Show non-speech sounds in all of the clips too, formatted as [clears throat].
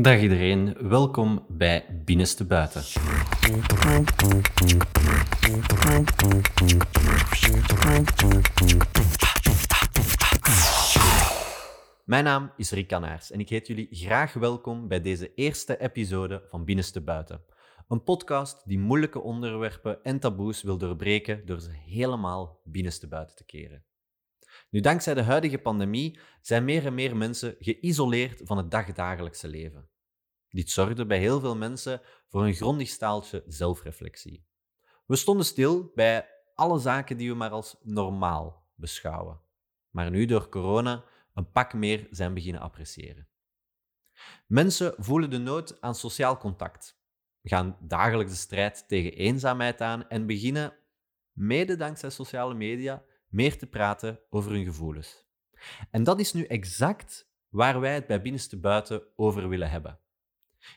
Dag iedereen, welkom bij Binnenste Buiten. Mijn naam is Rick Canaars en ik heet jullie graag welkom bij deze eerste episode van Binnenste Buiten. Een podcast die moeilijke onderwerpen en taboes wil doorbreken door ze helemaal binnenste buiten te keren. Nu, dankzij de huidige pandemie zijn meer en meer mensen geïsoleerd van het dagdagelijkse leven. Dit zorgde bij heel veel mensen voor een grondig staaltje zelfreflectie. We stonden stil bij alle zaken die we maar als normaal beschouwen, maar nu door corona een pak meer zijn beginnen appreciëren. Mensen voelen de nood aan sociaal contact, gaan dagelijks de strijd tegen eenzaamheid aan en beginnen, mede dankzij sociale media, meer te praten over hun gevoelens. En dat is nu exact waar wij het bij Binnenste Buiten over willen hebben.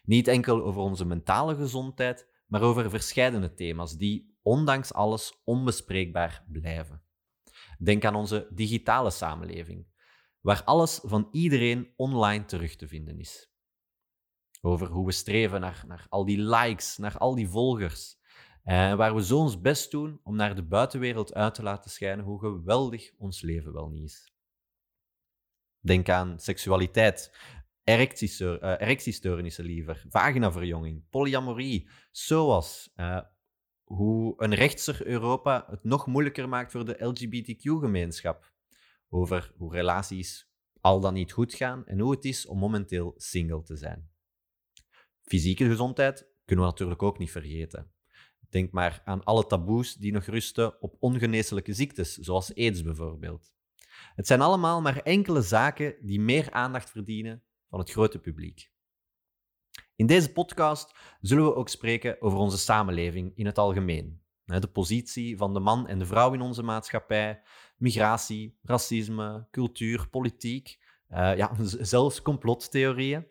Niet enkel over onze mentale gezondheid, maar over verschillende thema's die, ondanks alles, onbespreekbaar blijven. Denk aan onze digitale samenleving, waar alles van iedereen online terug te vinden is. Over hoe we streven naar, naar al die likes, naar al die volgers. En waar we zo ons best doen om naar de buitenwereld uit te laten schijnen hoe geweldig ons leven wel niet is. Denk aan seksualiteit, eh, erectiestoornissen liever, vaginaverjonging, polyamorie, zoals uh, hoe een rechtser Europa het nog moeilijker maakt voor de LGBTQ-gemeenschap. Over hoe relaties al dan niet goed gaan en hoe het is om momenteel single te zijn. Fysieke gezondheid kunnen we natuurlijk ook niet vergeten. Denk maar aan alle taboes die nog rusten op ongeneeslijke ziektes, zoals aids bijvoorbeeld. Het zijn allemaal maar enkele zaken die meer aandacht verdienen van het grote publiek. In deze podcast zullen we ook spreken over onze samenleving in het algemeen. De positie van de man en de vrouw in onze maatschappij, migratie, racisme, cultuur, politiek, uh, ja, [laughs] zelfs complottheorieën.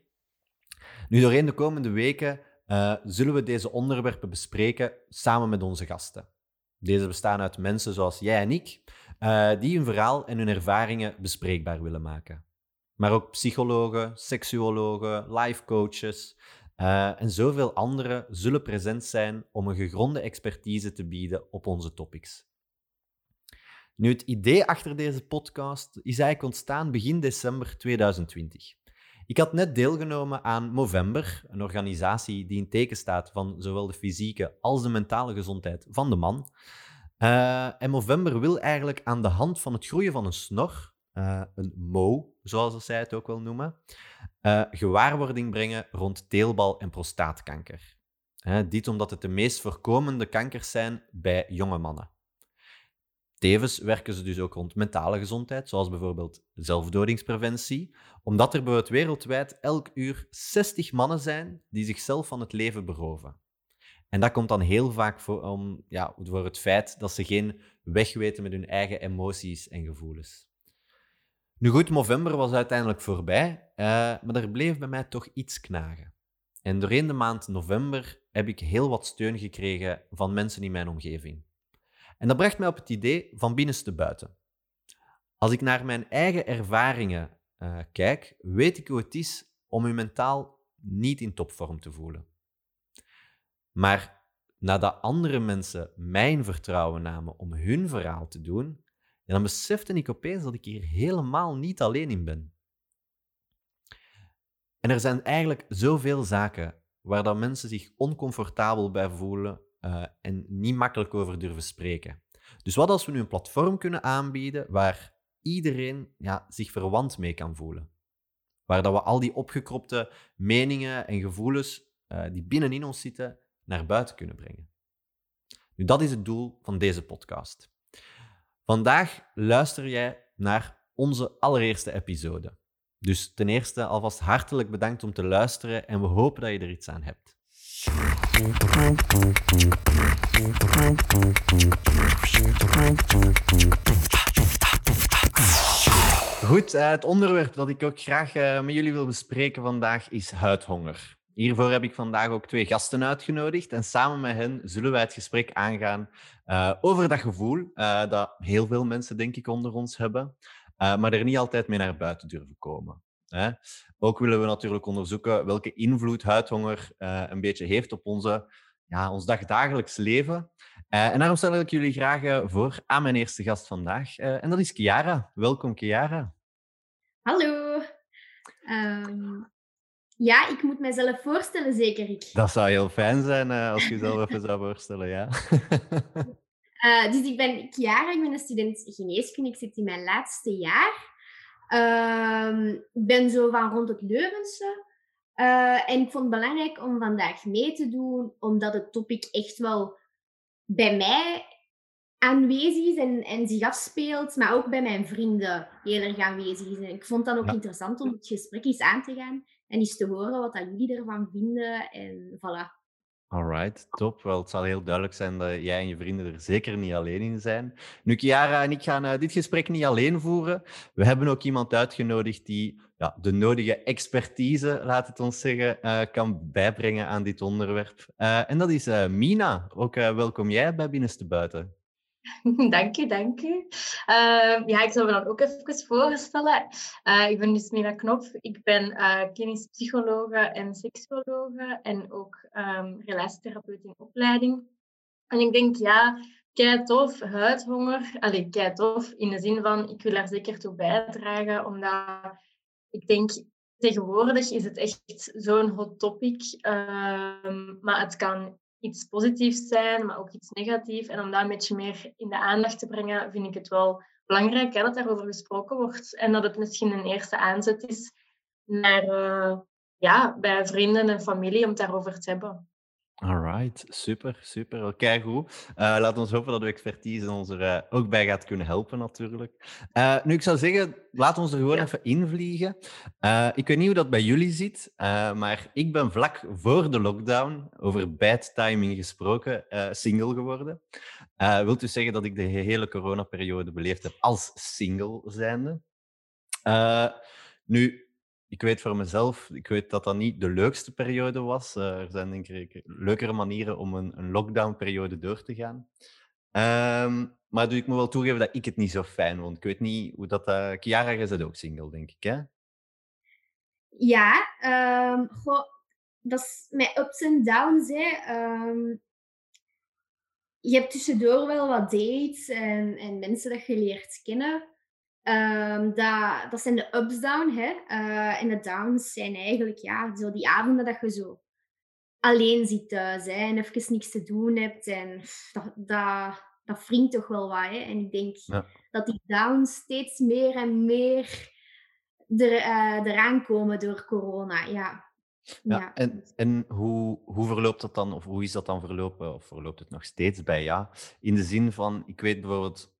Nu, doorheen de komende weken uh, zullen we deze onderwerpen bespreken samen met onze gasten. Deze bestaan uit mensen zoals jij en ik, uh, die hun verhaal en hun ervaringen bespreekbaar willen maken maar ook psychologen, seksuologen, life coaches uh, en zoveel anderen zullen present zijn om een gegronde expertise te bieden op onze topics. Nu, het idee achter deze podcast is eigenlijk ontstaan begin december 2020. Ik had net deelgenomen aan Movember, een organisatie die in teken staat van zowel de fysieke als de mentale gezondheid van de man. Uh, en Movember wil eigenlijk aan de hand van het groeien van een snor uh, een MO, zoals zij het ook wel noemen, uh, gewaarwording brengen rond teelbal- en prostaatkanker. Dit omdat het de meest voorkomende kankers zijn bij jonge mannen. Tevens werken ze dus ook rond mentale gezondheid, zoals bijvoorbeeld zelfdodingspreventie, omdat er bijvoorbeeld wereldwijd elk uur 60 mannen zijn die zichzelf van het leven beroven. En dat komt dan heel vaak voor, om, ja, voor het feit dat ze geen weg weten met hun eigen emoties en gevoelens. Nu goed, november was uiteindelijk voorbij, uh, maar er bleef bij mij toch iets knagen. En doorheen de maand november heb ik heel wat steun gekregen van mensen in mijn omgeving. En dat bracht mij op het idee van binnenste buiten. Als ik naar mijn eigen ervaringen uh, kijk, weet ik hoe het is om je mentaal niet in topvorm te voelen. Maar nadat andere mensen mijn vertrouwen namen om hun verhaal te doen, en dan besefte ik opeens dat ik hier helemaal niet alleen in ben. En er zijn eigenlijk zoveel zaken waar dat mensen zich oncomfortabel bij voelen uh, en niet makkelijk over durven spreken. Dus wat als we nu een platform kunnen aanbieden waar iedereen ja, zich verwant mee kan voelen? Waar dat we al die opgekropte meningen en gevoelens uh, die binnenin ons zitten naar buiten kunnen brengen. Nu, dat is het doel van deze podcast. Vandaag luister jij naar onze allereerste episode. Dus ten eerste alvast hartelijk bedankt om te luisteren en we hopen dat je er iets aan hebt. Goed, eh, het onderwerp dat ik ook graag eh, met jullie wil bespreken vandaag is huidhonger. Hiervoor heb ik vandaag ook twee gasten uitgenodigd en samen met hen zullen wij het gesprek aangaan uh, over dat gevoel dat heel veel mensen, denk ik, onder ons hebben, maar er niet altijd mee naar buiten durven komen. Hè. Ook willen we natuurlijk onderzoeken welke invloed huidhonger uh, een beetje heeft op onze, ja, ons dagdagelijks leven. Uh, en daarom stel ik jullie graag voor aan mijn eerste gast vandaag. en dat is Chiara. Welkom, Chiara. Hallo. Um, ja, ik moet mijzelf voorstellen, zeker ik. Dat zou heel fijn zijn uh, als je jezelf even zou voorstellen, ja. uh, [laughs] dus ik ben Chiara, ik ben een student geneeskunde. Ik zit in mijn laatste jaar. Uh, ik ben zo van rond het Leuvense. Uh, en ik vond het belangrijk om vandaag mee te doen, omdat het topic echt wel bij mij aanwezig is en, en zich afspeelt, maar ook bij mijn vrienden heel erg aanwezig is. En ik vond het dan ook interessant om het gesprek eens aan te gaan en eens te horen wat dat jullie ervan vinden. En voilà. Alright, top. Wel, het zal heel duidelijk zijn dat jij en je vrienden er zeker niet alleen in zijn. Nu, Chiara en ik gaan uh, dit gesprek niet alleen voeren. We hebben ook iemand uitgenodigd die ja, de nodige expertise, laat het ons zeggen, uh, kan bijbrengen aan dit onderwerp. Uh, en dat is Mina. Ook welkom jij bij Binnenste Buiten. [laughs] dank je, dank je. Uh, ja, ik zal me dan ook even voorstellen. Uh, ik ben dus Mina Knop. Ik ben uh, klinisch psychologe en seksuologe en ook um, relatietherapeut in opleiding. En ik denk, ja, kei tof, huidhonger. Allee, kei tof in de zin van, ik wil daar zeker toe bijdragen, omdat ik denk, tegenwoordig is het echt zo'n hot topic. Ehm, maar het kan iets positiefs zijn, maar ook iets negatiefs. En om dat een beetje meer in de aandacht te brengen, vind ik het wel belangrijk hè, dat daarover gesproken wordt. En dat het misschien een eerste aanzet is naar, uh, ja, bij vrienden en familie om het daarover te hebben. Alright, super, super. Oké, goed. Uh, laten we hopen dat de expertise ons er uh, ook bij gaat kunnen helpen, natuurlijk. Uh, nu, ik zou zeggen, laten we ons er gewoon ja. even invliegen. ik weet niet hoe dat bij jullie zit, maar ik ben vlak voor de lockdown, over bad timing gesproken, single geworden. wilt u zeggen dat ik de hele coronaperiode beleefd heb als single zijnde? nu, ik weet voor mezelf, ik weet dat dat niet de leukste periode was. Uh, er zijn denk ik leukere manieren om een, een lockdown-periode door te gaan. Um, maar dus ik moet wel toegeven dat ik het niet zo fijn vond. Ik weet niet hoe dat... Uh, Chiara, is het ook single, denk ik, hè? Ja, um, goh, dat is met ups en downs. Um, je hebt tussendoor wel wat dates en, en mensen dat je leert kennen. Um, dat, dat zijn de ups down. Hè? Uh, en de downs zijn eigenlijk ja, zo die avonden dat je zo alleen zit thuis hè, en even niks te doen hebt. En dat, dat, dat wringt toch wel wat. Hè? En ik denk dat die downs steeds meer en meer er, uh, eraan komen door corona. Ja. Ja, ja. En, en hoe, hoe verloopt dat dan, of hoe is dat dan verlopen, of verloopt het nog steeds bij ja? In de zin van, ik weet bijvoorbeeld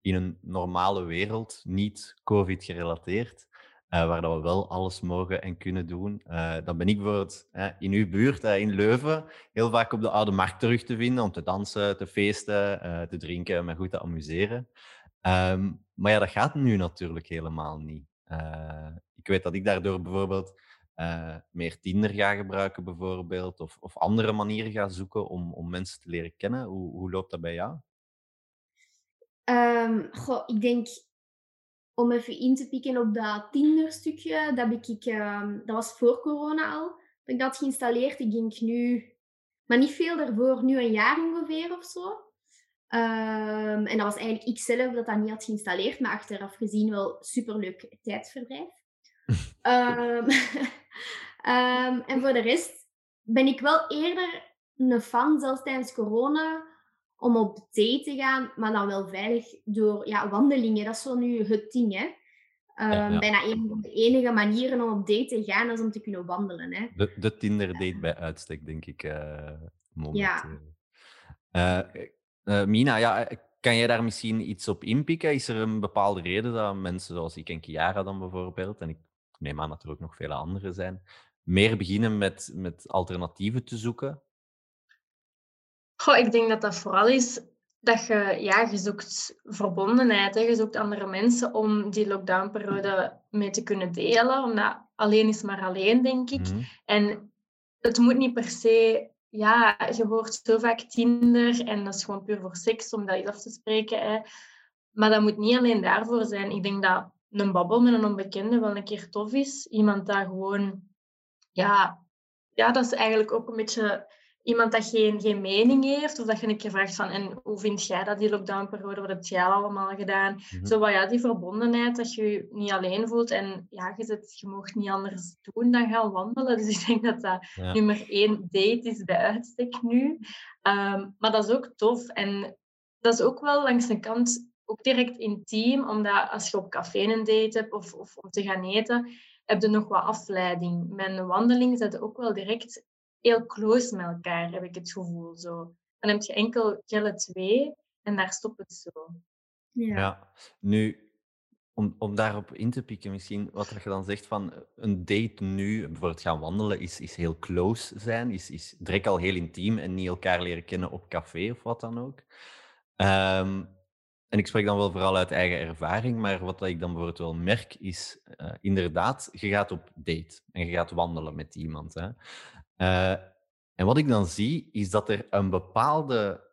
in een normale wereld, niet COVID-gerelateerd, uh, waar dat we wel alles mogen en kunnen doen. Uh, dan ben ik bijvoorbeeld uh, in uw buurt, in Leuven, heel vaak op de Oude Markt terug te vinden om te dansen, te feesten, te drinken en me goed te amuseren. Um, maar ja, dat gaat nu natuurlijk helemaal niet. ik weet dat ik daardoor bijvoorbeeld meer Tinder ga gebruiken, bijvoorbeeld, of, of andere manieren ga zoeken om, om mensen te leren kennen. Hoe, hoe loopt dat bij jou? Um, goh, ik denk om even in te pikken op dat Tinder-stukje, dat, heb ik, um, dat was voor corona al. Dat ik dat geïnstalleerd. Ik denk nu, maar niet veel daarvoor, nu een jaar ongeveer of zo. Um, en dat was eigenlijk ik zelf dat dat niet had geïnstalleerd, maar achteraf gezien wel superleuk tijdverdrijf. [laughs] [laughs] en voor de rest ben ik wel eerder een fan, zelfs tijdens corona, om op date te gaan, maar dan wel veilig door ja, wandelingen. Dat is zo nu het ding, hè. Um, Bijna een van de enige manieren om op date te gaan is om te kunnen wandelen. Hè. De, de Tinder-date bij uitstek, denk ik. Uh, momenteel. Ja. Uh, uh, Mina, ja, kan jij daar misschien iets op inpikken? Is er een bepaalde reden dat mensen zoals ik en Kiara dan bijvoorbeeld, en ik neem aan dat er ook nog vele anderen zijn, meer beginnen met, met alternatieven te zoeken? Goh, ik denk dat dat vooral is dat je, ja, je zoekt verbondenheid. Hè. Je zoekt andere mensen om die lockdownperiode mee te kunnen delen. Omdat alleen is maar alleen, denk ik. Mhm. En het moet niet per se... Ja, je hoort zo vaak Tinder en dat is gewoon puur voor seks, om dat eens af te spreken. Hè. Maar dat moet niet alleen daarvoor zijn. Ik denk dat een babbel met een onbekende wel een keer tof is. Iemand dat gewoon, ja, ja, dat is eigenlijk ook een beetje iemand dat geen, geen mening heeft, of dat je een keer vraagt van, en hoe vind jij dat die lockdownperiode, wat heb jij allemaal gedaan? Mhm. Zo wat, ja, die verbondenheid, dat je je niet alleen voelt. En ja, je, zit, je mag niet anders doen dan gaan wandelen. [laughs] Dus ik denk dat dat Ja. nummer één date is bij uitstek nu. Ehm, maar dat is ook tof. En dat is ook wel langs de kant ook direct intiem, omdat als je op café een date hebt of, of om te gaan eten, heb je nog wat afleiding. Met een wandeling je ook wel direct heel close met elkaar, heb ik het gevoel. Zo. Dan heb je enkel kelle twee en daar stopt het zo. Ja. Ja, nu, om, om daarop in te pikken, misschien wat je dan zegt van eh, een date nu, bijvoorbeeld gaan wandelen, is, is heel close zijn, is, is direct al heel intiem en niet elkaar leren kennen op café of wat dan ook. Ehm, en ik spreek dan wel vooral uit eigen ervaring, maar wat ik dan bijvoorbeeld wel merk is, eh, inderdaad, je gaat op date en je gaat wandelen met iemand. Hè. Eh, en wat ik dan zie, is dat er een bepaalde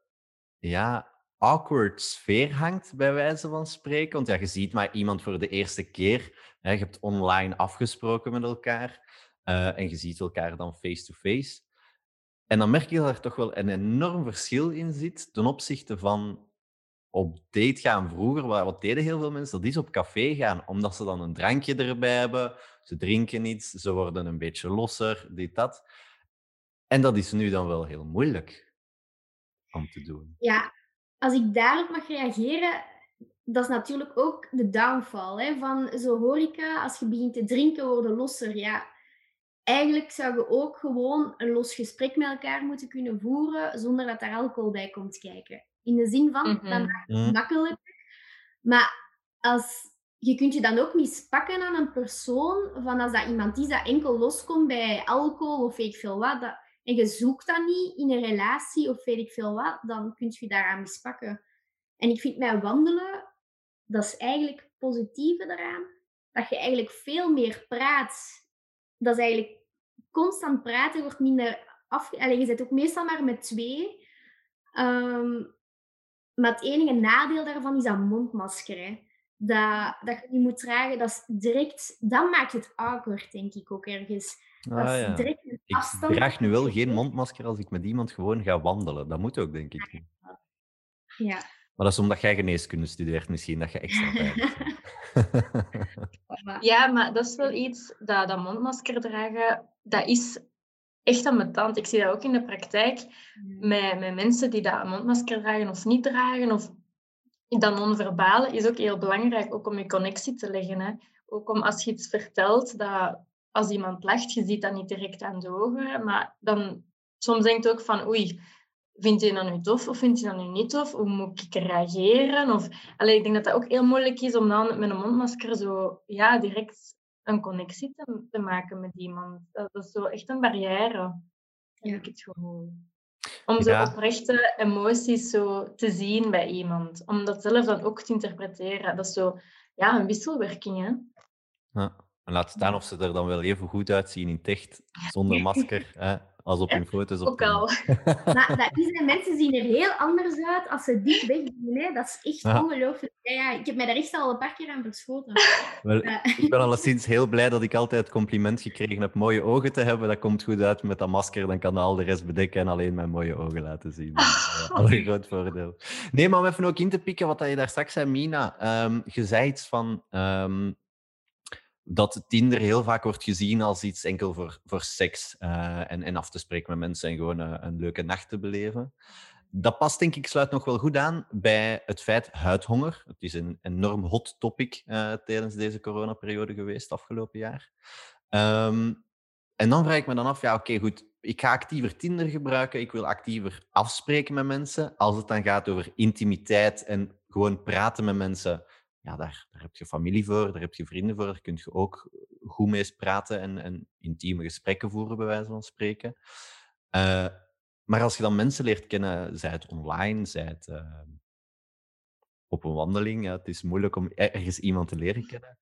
ja, awkward sfeer hangt, bij wijze van spreken. Want ja, je ziet maar iemand voor de eerste keer. Hè, je hebt online afgesproken met elkaar eh, en je ziet elkaar dan face-to-face. En dan merk je dat er toch wel een enorm verschil in zit ten opzichte van op date gaan vroeger. Wat deden heel veel mensen? Dat is op café gaan, omdat ze dan een drankje erbij hebben. Ze drinken iets, ze worden een beetje losser, dit, dat. En dat is nu dan wel heel moeilijk om te doen. Ja, als ik daarop mag reageren, dat is natuurlijk ook de downfall hè, van zo horeca. Als je begint te drinken, worden losser. Ja, eigenlijk zou je ook gewoon een los gesprek met elkaar moeten kunnen voeren zonder dat daar alcohol bij komt kijken. In de zin van, dat Mhm. maakt het Mhm. makkelijker. Maar als, je kunt je dan ook mispakken aan een persoon, van als dat iemand is dat enkel loskomt bij alcohol of weet ik veel wat, dat, en je zoekt dat niet in een relatie of weet ik veel wat, dan kun je daaraan mispakken. En ik vind mij wandelen, dat is eigenlijk het positieve daaraan, dat je eigenlijk veel meer praat. Dat is eigenlijk constant praten, wordt minder af... Allee, je zit ook meestal maar met twee. Ehm, maar het enige nadeel daarvan is dat mondmasker. Hè. Dat, dat je die moet dragen, dat is direct... Dat maakt het awkward, denk ik ook ergens. Dat Ah, is ja. direct Ik afstand. draag nu wel geen mondmasker als ik met iemand gewoon ga wandelen. Dat moet ook, denk ik. Ja. Maar dat is omdat jij geneeskunde studeert misschien, dat je extra [laughs] veilig bent. Ja, maar dat is wel iets, dat, dat mondmasker dragen, dat is echt aan mijn tand. Ik zie dat ook in de praktijk met, met mensen die dat een mondmasker dragen of niet dragen. Of dat non-verbale is ook heel belangrijk, ook om je connectie te leggen. Hè. Ook om als je iets vertelt, dat als iemand lacht, je ziet dat niet direct aan de ogen. Maar dan soms denkt je ook van, oei, vindt hij dat nu tof of vindt hij dat nu niet tof? Hoe moet ik reageren? Of, allee, ik denk dat dat ook heel moeilijk is om dan met een mondmasker zo ja, direct een connectie te, te maken met iemand. Dat, dat is zo echt een barrière, heb Ja. ik het gevoel. Om zo Ja. oprechte emoties zo te zien bij iemand. Om dat zelf dan ook te interpreteren. Dat is zo ja, een wisselwerking. Hè? Ja. En laat staan of ze er dan wel even goed uitzien in het echt, zonder [laughs] masker, hè, als op hun foto's. Op Ook al. [laughs] Maar dat is, mensen zien er heel anders uit als ze dit wegdoen. Hè. Dat is echt Ja. ongelooflijk. Ja, ja, ik heb mij daar echt al een paar keer aan verschoten. Wel, ik ben alleszins heel blij dat ik altijd het compliment gekregen heb mooie ogen te hebben. Dat komt goed uit met dat masker, dan kan al de rest bedekken en alleen mijn mooie ogen laten zien. Dat is, eh, [laughs] al een groot voordeel. Nee, maar om even ook in te pikken wat je daar straks zei, Mina. Ehm, je zei iets van ehm, dat Tinder heel vaak wordt gezien als iets enkel voor, voor seks eh, en, en af te spreken met mensen en gewoon eh, een leuke nacht te beleven. Dat past denk ik, sluit nog wel goed aan bij het feit huidhonger. Het is een enorm hot topic eh, tijdens deze coronaperiode geweest afgelopen jaar. Ehm, en dan vraag ik me dan af, ja oké goed, ik ga actiever Tinder gebruiken, ik wil actiever afspreken met mensen. Als het dan gaat over intimiteit en gewoon praten met mensen, ja, daar, daar heb je familie voor, daar heb je vrienden voor, daar kun je ook goed mee praten en, en intieme gesprekken voeren, bij wijze van spreken. Eh, maar als je dan mensen leert kennen, zij het online, zij het eh, op een wandeling, ja, het is moeilijk om er- ergens iemand te leren kennen.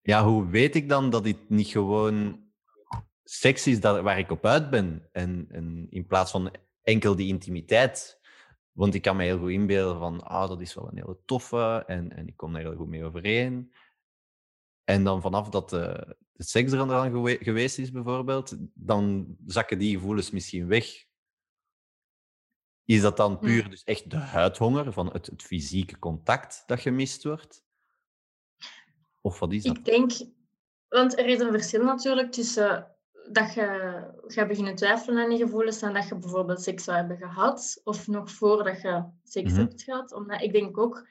Ja, hoe weet ik dan dat dit niet gewoon seks is dat, waar ik op uit ben? En, en in plaats van enkel die intimiteit. Want ik kan me heel goed inbeelden van, ah, dat is wel een hele toffe en, en ik kom daar heel goed mee overeen. En dan vanaf dat de, de seks er dan gewe- geweest is, bijvoorbeeld, dan zakken die gevoelens misschien weg. Is dat dan puur dus echt de huidhonger van het, het fysieke contact dat gemist wordt? Of wat is dat? Ik denk, want er is een verschil natuurlijk tussen dat je gaat beginnen twijfelen aan je gevoelens en dat je bijvoorbeeld seks zou hebben gehad, of nog voordat je seks Mhm. hebt gehad. Omdat ik denk ook,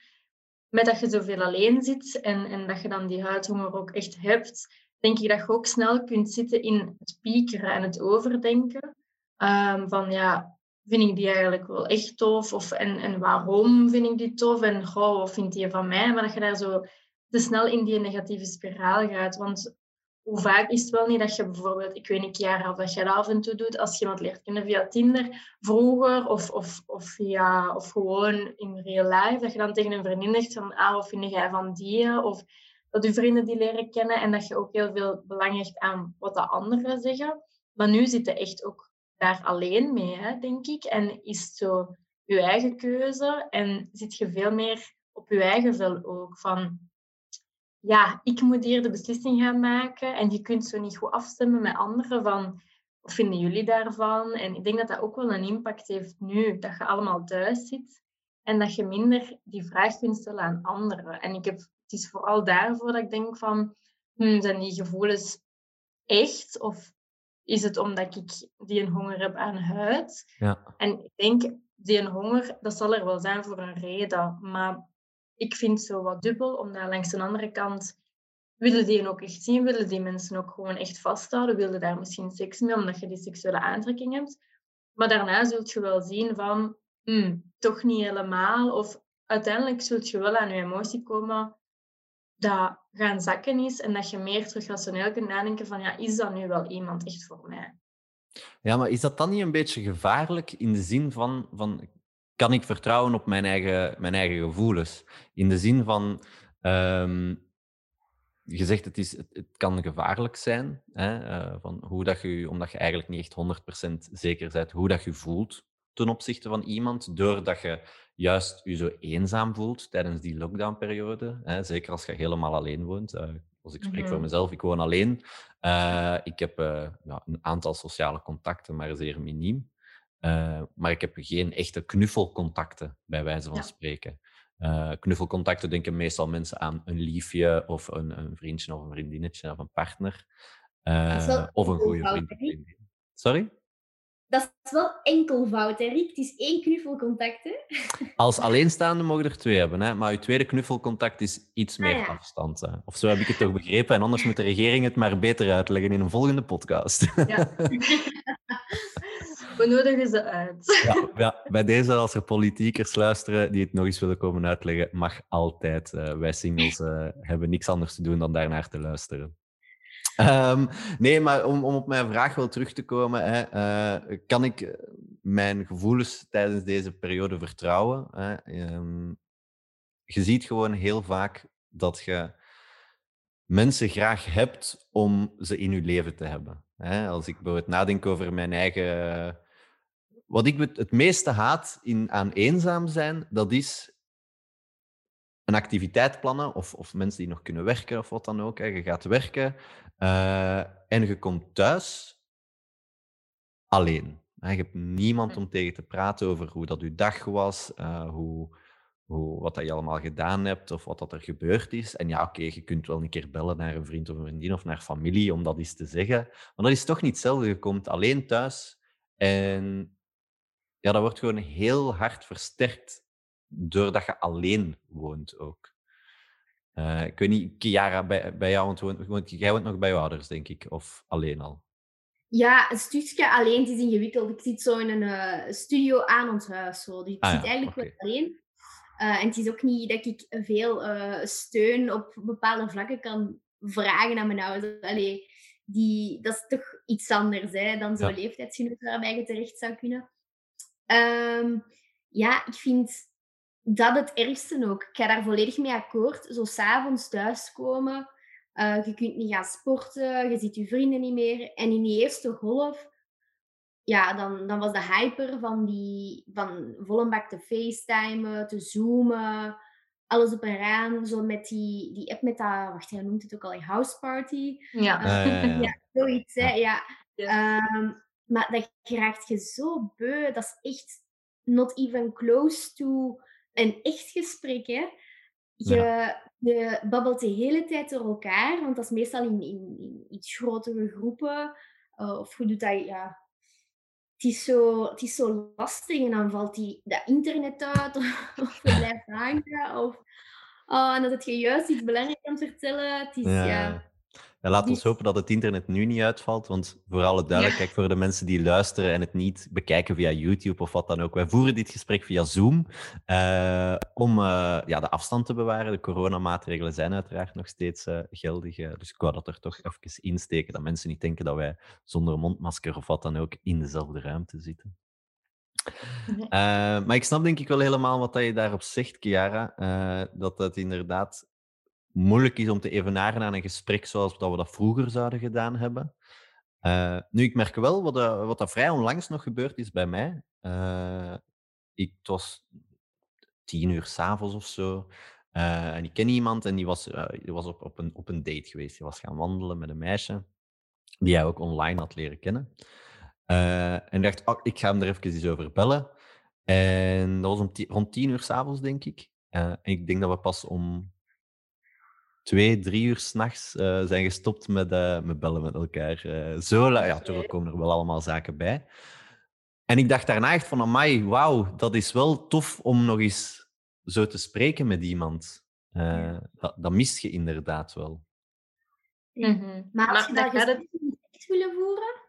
met dat je zoveel alleen zit en, en dat je dan die huidhonger ook echt hebt, denk ik dat je ook snel kunt zitten in het piekeren en het overdenken. Ehm, van ja, vind ik die eigenlijk wel echt tof? Of, en, en waarom vind ik die tof? En goh, wat vindt die van mij? Maar dat je daar zo te snel in die negatieve spiraal gaat. Want hoe vaak is het wel niet dat je bijvoorbeeld, ik weet niet, jaar of dat je dat af en toe doet, als je iemand leert kennen via Tinder, vroeger, of, of, of, via, of gewoon in real life, dat je dan tegen een vriendin zegt van, ah, wat vind jij van die? Of dat je vrienden die leren kennen en dat je ook heel veel belang hecht aan wat de anderen zeggen. Maar nu zit je echt ook daar alleen mee, hè, denk ik. En is het zo je eigen keuze en zit je veel meer op je eigen vel ook. Van, ja, ik moet hier de beslissing gaan maken en je kunt zo niet goed afstemmen met anderen van, wat vinden jullie daarvan? En ik denk dat dat ook wel een impact heeft nu, dat je allemaal thuis zit en dat je minder die vraag kunt stellen aan anderen. En ik heb, het is vooral daarvoor dat ik denk van, hmm, zijn die gevoelens echt? Of is het omdat ik die een honger heb aan huid? Ja. En ik denk, die een honger, dat zal er wel zijn voor een reden. Maar ik vind het zo wat dubbel, omdat langs de andere kant willen die ook echt zien, willen die mensen ook gewoon echt vasthouden, willen daar misschien seks mee, omdat je die seksuele aantrekking hebt. Maar daarna zult je wel zien van, hmm, toch niet helemaal. Of uiteindelijk zult je wel aan je emotie komen dat gaan zakken is en dat je meer terug rationeel kunt nadenken van, ja, is dat nu wel iemand echt voor mij? Ja, maar is dat dan niet een beetje gevaarlijk in de zin van, van kan ik vertrouwen op mijn eigen, mijn eigen gevoelens? In de zin van, ehm, je zegt het, is, het, het kan gevaarlijk zijn, hè, eh, van hoe dat je, omdat je eigenlijk niet echt 100% zeker bent hoe dat je voelt ten opzichte van iemand, doordat je juist je zo eenzaam voelt tijdens die lockdownperiode. Hè, zeker als je helemaal alleen woont. Eh, als ik spreek voor Mhm. mezelf, ik woon alleen. Eh, ik heb ja, een aantal sociale contacten, maar zeer miniem. Eh, maar ik heb geen echte knuffelcontacten, bij wijze van Ja. spreken. Eh, knuffelcontacten denken meestal mensen aan een liefje of een, een vriendje of een vriendinnetje of een partner. Eh, of een goede vriend vriendin. Sorry? Dat is wel enkelvoud, hè, Riek? Het is één knuffelcontact, hè? [laughs] Als alleenstaande mogen er twee hebben, hè? maar je tweede knuffelcontact is iets Ah, meer ja. afstand. Hè? Of zo heb ik het toch begrepen. En anders moet de regering het maar beter uitleggen in een volgende podcast. Ja. [laughs] [laughs] We nodigen ze uit. Ja, ja, bij deze, als er politiekers luisteren die het nog eens willen komen uitleggen, mag altijd. Eh, wij singles eh, hebben niks anders te doen dan daarnaar te luisteren. Ehm, nee, maar om, om op mijn vraag wel terug te komen, hè, eh, kan ik mijn gevoelens tijdens deze periode vertrouwen? Hè? Ehm, je ziet gewoon heel vaak dat je mensen graag hebt om ze in je leven te hebben. Als ik bijvoorbeeld nadenk over mijn eigen wat ik het, meeste haat in, aan eenzaam zijn, dat is een activiteit plannen of, of mensen die nog kunnen werken of wat dan ook. Hè. Je gaat werken eh, en je komt thuis alleen. Hè. Je hebt niemand om tegen te praten over hoe dat je dag was, eh, hoe, hoe, wat dat je allemaal gedaan hebt of wat dat er gebeurd is. En ja, oké, je kunt wel een keer bellen naar een vriend of een vriendin of naar familie om dat eens te zeggen. Maar dat is toch niet hetzelfde. Je komt alleen thuis en ja, dat wordt gewoon heel hard versterkt doordat je alleen woont ook. Eh, ik weet niet, Chiara, bij, bij jou, want, woont- woont- jij woont nog bij je ouders, denk ik, of alleen al? Ja, een stukje alleen. Het is ingewikkeld. Ik zit zo in een eh, studio aan ons huis. Zo. Dus ik Ah zit ja, eigenlijk wel alleen. Eh, en het is ook niet dat ik veel steun op bepaalde vlakken kan vragen aan mijn ouders. Allee, die, dat is toch iets anders hè, dan zo'n Ja. leeftijdsgenoot waarbij je terecht zou kunnen. Ehm, ja, ik vind dat het ergste ook. Ik ga daar volledig mee akkoord. Zo s'avonds thuiskomen. eh, je kunt niet gaan sporten. Je ziet je vrienden niet meer. En in die eerste golf, ja, dan, dan was de hyper van, die, van volle bak te facetimen, te zoomen. alles op een raam, zo met die, die app met dat, wacht, jij noemt het ook al, house party. Ja. Uh, Ja, ja, ja. [laughs] ja, zoiets, hè, ja. Ja. Maar dat raakt je zo beu, dat is echt not even close to een echt gesprek, hè. Je, je babbelt de hele tijd door elkaar, want dat is meestal in, in, in iets grotere groepen. Uh, of je doet dat, ja... Het is, zo, het is zo lastig en dan valt die, dat internet uit [laughs] of, je blijft hangen. Of, oh, en dan heb je juist iets belangrijks het vertellen. Het is, Ja, ja... Ja, laat ons hopen dat het internet nu niet uitvalt. Want voor alle duidelijkheid, voor de mensen die luisteren en het niet bekijken via YouTube of wat dan ook. Wij voeren dit gesprek via Zoom eh, om eh, ja, de afstand te bewaren. De coronamaatregelen zijn uiteraard nog steeds eh, geldig. dus ik wou dat er toch even insteken, dat mensen niet denken dat wij zonder mondmasker of wat dan ook in dezelfde ruimte zitten. Maar ik snap denk ik wel helemaal wat dat je daarop zegt, Chiara. eh, dat het inderdaad moeilijk is om te evenaren aan een gesprek zoals dat we dat vroeger zouden gedaan hebben. Eh, nu, ik merk wel wat, dat- wat dat vrij onlangs nog gebeurd is bij mij. Eh, ik, het was tien uur s'avonds of zo. eh, en ik ken iemand en die was, eh, die was op, op, een, op een date geweest. Die was gaan wandelen met een meisje die hij ook online had leren kennen. Eh, en dacht, oh, ik ga hem er even eens over bellen. En dat was om rond tien uur s'avonds, denk ik. Eh, en ik denk dat we pas om twee, drie uur s'nachts uh, zijn gestopt met, uh, met bellen met elkaar. Uh, zo ja, natuurlijk komen er wel allemaal zaken bij. En ik dacht daarna echt van, amai, wauw, dat is wel tof om nog eens zo te spreken met iemand. Uh, dat, dat mist je inderdaad wel. Mhm. Maar als je dat gaat het- niet willen voeren,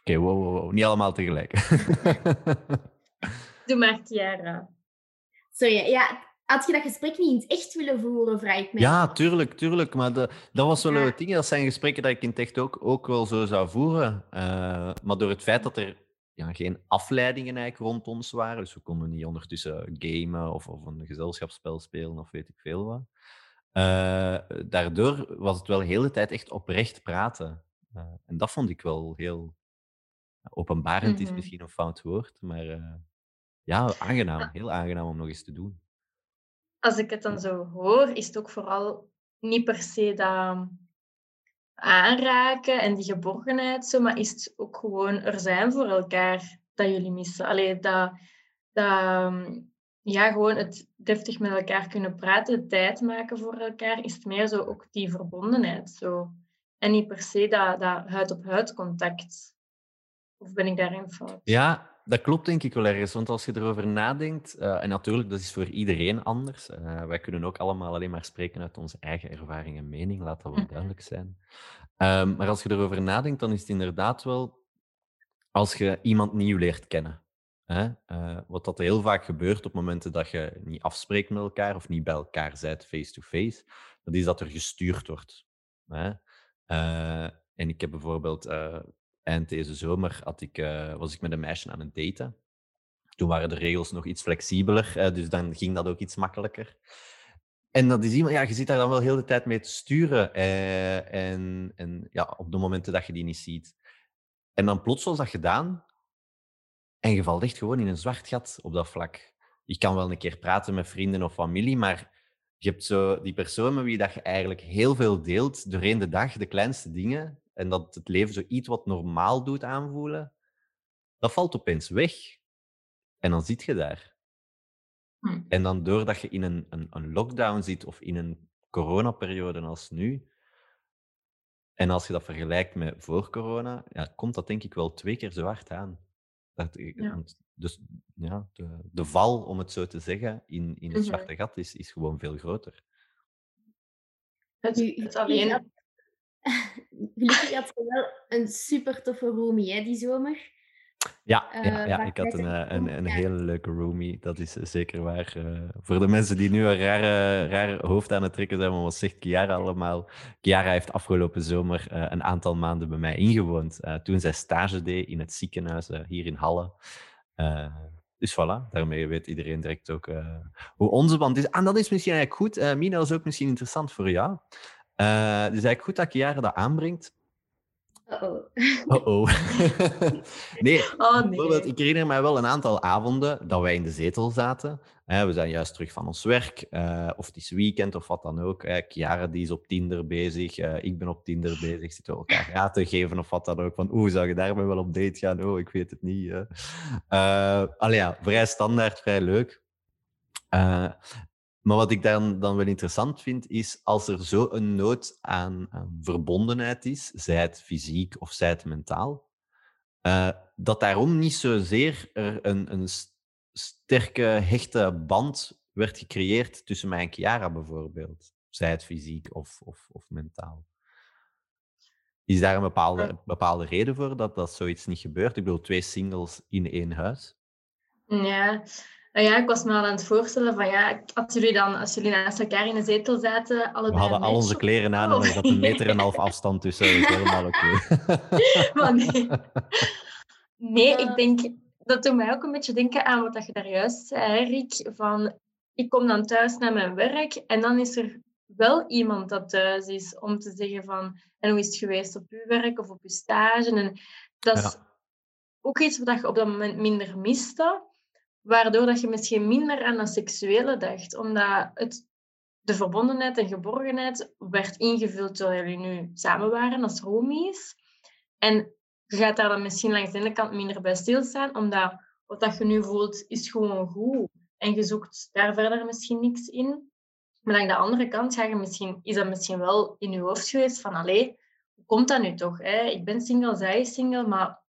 Oké, wow, wow, wow, niet allemaal tegelijk. [laughs] [laughs] Doe maar, Chiara. sorry, ja, had je dat gesprek niet in het echt willen voeren, vraag ik me. Ja, tuurlijk, tuurlijk. Maar de, dat was wel Ja. het ding. Dat zijn gesprekken dat ik in het echt ook, ook wel zo zou voeren. Eh, maar door het feit dat er ja, geen afleidingen eigenlijk rond ons waren, dus we konden niet ondertussen gamen of, of een gezelschapsspel spelen of weet ik veel wat. eh, daardoor was het wel de hele tijd echt oprecht praten. Eh, en dat vond ik wel heel openbarend, is Mhm. misschien een fout woord, maar ja, aangenaam. Heel aangenaam om nog eens te doen. Als ik het dan zo hoor, is het ook vooral niet per se dat aanraken en die geborgenheid, zo, maar is het ook gewoon er zijn voor elkaar dat jullie missen. Allee, dat, dat ehm, ja, gewoon het deftig met elkaar kunnen praten, tijd maken voor elkaar, is het meer zo ook die verbondenheid. Zo. En niet per se dat, dat huid-op-huid contact. Of ben ik daarin fout? Ja, dat klopt denk ik wel ergens. Want als je erover nadenkt, eh, en natuurlijk, dat is voor iedereen anders. eh, wij kunnen ook allemaal alleen maar spreken uit onze eigen ervaring en mening, laat dat wel Mhm. duidelijk zijn. Ehm, maar als je erover nadenkt, dan is het inderdaad wel als je iemand nieuw leert kennen. Hè? eh, wat dat heel vaak gebeurt op momenten dat je niet afspreekt met elkaar of niet bij elkaar bent face-to-face, dat is dat er gestuurd wordt. Hè? En ik heb bijvoorbeeld eind deze zomer had ik, eh, was ik met een meisje aan het daten. Toen waren de regels nog iets flexibeler, dus dan ging dat ook iets makkelijker. En dat is iemand, ja, je zit daar dan wel heel de tijd mee te sturen. eh, en en ja, op de momenten dat je die niet ziet. En dan plots was dat gedaan. En je valt echt gewoon in een zwart gat op dat vlak. Je kan wel een keer praten met vrienden of familie, maar je hebt zo die persoon met wie dat je eigenlijk heel veel deelt doorheen de dag, de kleinste dingen, en dat het leven zo iets wat normaal doet aanvoelen, dat valt opeens weg. En dan zit je daar. Hm. En dan doordat je in een, een, een lockdown zit of in een coronaperiode als nu, en als je dat vergelijkt met voor corona, ja, komt dat denk ik wel twee keer zo hard aan. Dat, Ja. want Dus ja, de, de val, om het zo te zeggen, in, in het Mhm. zwarte gat is, is gewoon veel groter. Het, je alleen... [laughs] Gelukkig had je wel een super toffe roomie hè, die zomer. Ja, Eh, ja, ja waar ik had een, eh, een, een ja. hele leuke roomie. Dat is eh, zeker waar. eh, voor de mensen die nu een rare, rare hoofd aan het trekken zijn, maar wat zegt Chiara allemaal? Chiara heeft afgelopen zomer eh, een aantal maanden bij mij ingewoond. eh, toen zij stage deed in het ziekenhuis eh, hier in Halle. Eh, dus voilà, daarmee weet iedereen direct ook eh, hoe onze band is. En dat is misschien eigenlijk goed. eh Mina, dat is ook misschien interessant voor jou. Het is eigenlijk goed dat Chiara dat aanbrengt. Uh-oh. Oh-oh. [laughs] nee, Oh bijvoorbeeld, nee. ik herinner mij wel een aantal avonden dat wij in de zetel zaten. We zijn juist terug van ons werk, eh, of het is weekend of wat dan ook. Hè. Chiara die is op Tinder bezig, eh, ik ben op Tinder bezig. Zitten we elkaar raad te geven of wat dan ook. Van, oeh, zou je daarmee wel op date gaan? Oh, ik weet het niet. Eh, allee, ja, vrij standaard, vrij leuk. Maar wat ik dan, dan wel interessant vind, is als er zo een nood aan, aan verbondenheid is, zij het fysiek of zij het mentaal, eh, dat daarom niet zozeer er een, een sterke, hechte band werd gecreëerd tussen mij en Chiara bijvoorbeeld. Zij het fysiek of, of, of mentaal. Is daar een bepaalde, bepaalde reden voor dat, dat zoiets niet gebeurt? Ik bedoel, twee singles in één huis. Ja. Nou ja, ik was me al aan het voorstellen van ja, als jullie dan, als jullie naast elkaar in een zetel zaten, We allebei hadden al onze kleren aan en Oh. er zat een meter en een half afstand tussen. Dat is helemaal oké. [laughs] Maar nee. Nee, ik denk, dat doet mij ook een beetje denken aan wat dat je daar juist zei, hè, Rick. Van, ik kom dan thuis naar mijn werk en dan is er wel iemand dat thuis is om te zeggen van, en hoe is het geweest op uw werk of op uw stage? En dat is Ja. ook iets wat je op dat moment minder miste, waardoor dat je misschien minder aan dat seksuele dacht, omdat het, de verbondenheid en geborgenheid werd ingevuld terwijl jullie nu samen waren als homies. En je gaat daar dan misschien langs de ene kant minder bij stilstaan, omdat wat dat je nu voelt is gewoon goed. En je zoekt daar verder misschien niks in. Maar aan de andere kant ga je misschien, is dat misschien wel in je hoofd geweest van, allee, hoe komt dat nu toch? Hè? Ik ben single, zij is single, maar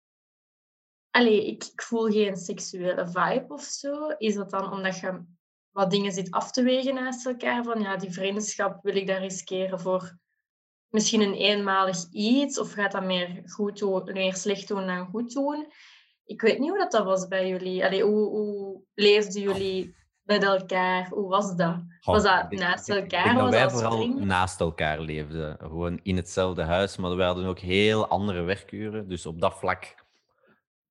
allee, ik, ik voel geen seksuele vibe of zo. Is dat dan omdat je wat dingen zit af te wegen naast elkaar? Van ja, die vriendschap wil ik daar riskeren voor misschien een eenmalig iets? Of gaat dat meer, goed doen, meer slecht doen dan goed doen? Ik weet niet hoe dat, dat was bij jullie. Allee, hoe, hoe leefden jullie met elkaar? Hoe was dat? Was dat naast elkaar? Ik denk dat wij vooral naast elkaar leefden. Gewoon in hetzelfde huis, maar wij hadden ook heel andere werkuren. Dus op dat vlak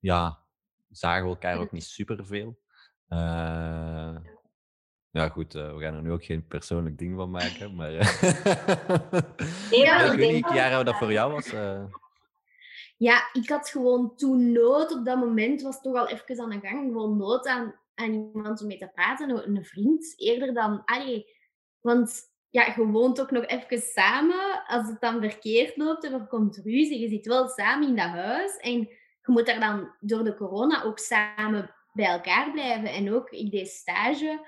ja, zagen we elkaar ook niet superveel. Eh ja, goed, eh, we gaan er nu ook geen persoonlijk ding van maken. [laughs] Maar, eh, Nee, [laughs] Ja, ik weet niet, Chiara, hoe dat voor jou was. eh. Ja, ik had gewoon toen nood op dat moment, was toch al even aan de gang, gewoon nood aan, aan iemand om mee te praten, een vriend, eerder dan, allee, want ja, je woont ook nog even samen, als het dan verkeerd loopt of er komt ruzie, je zit wel samen in dat huis en je moet daar dan door de corona ook samen bij elkaar blijven en ook, ik deed stage,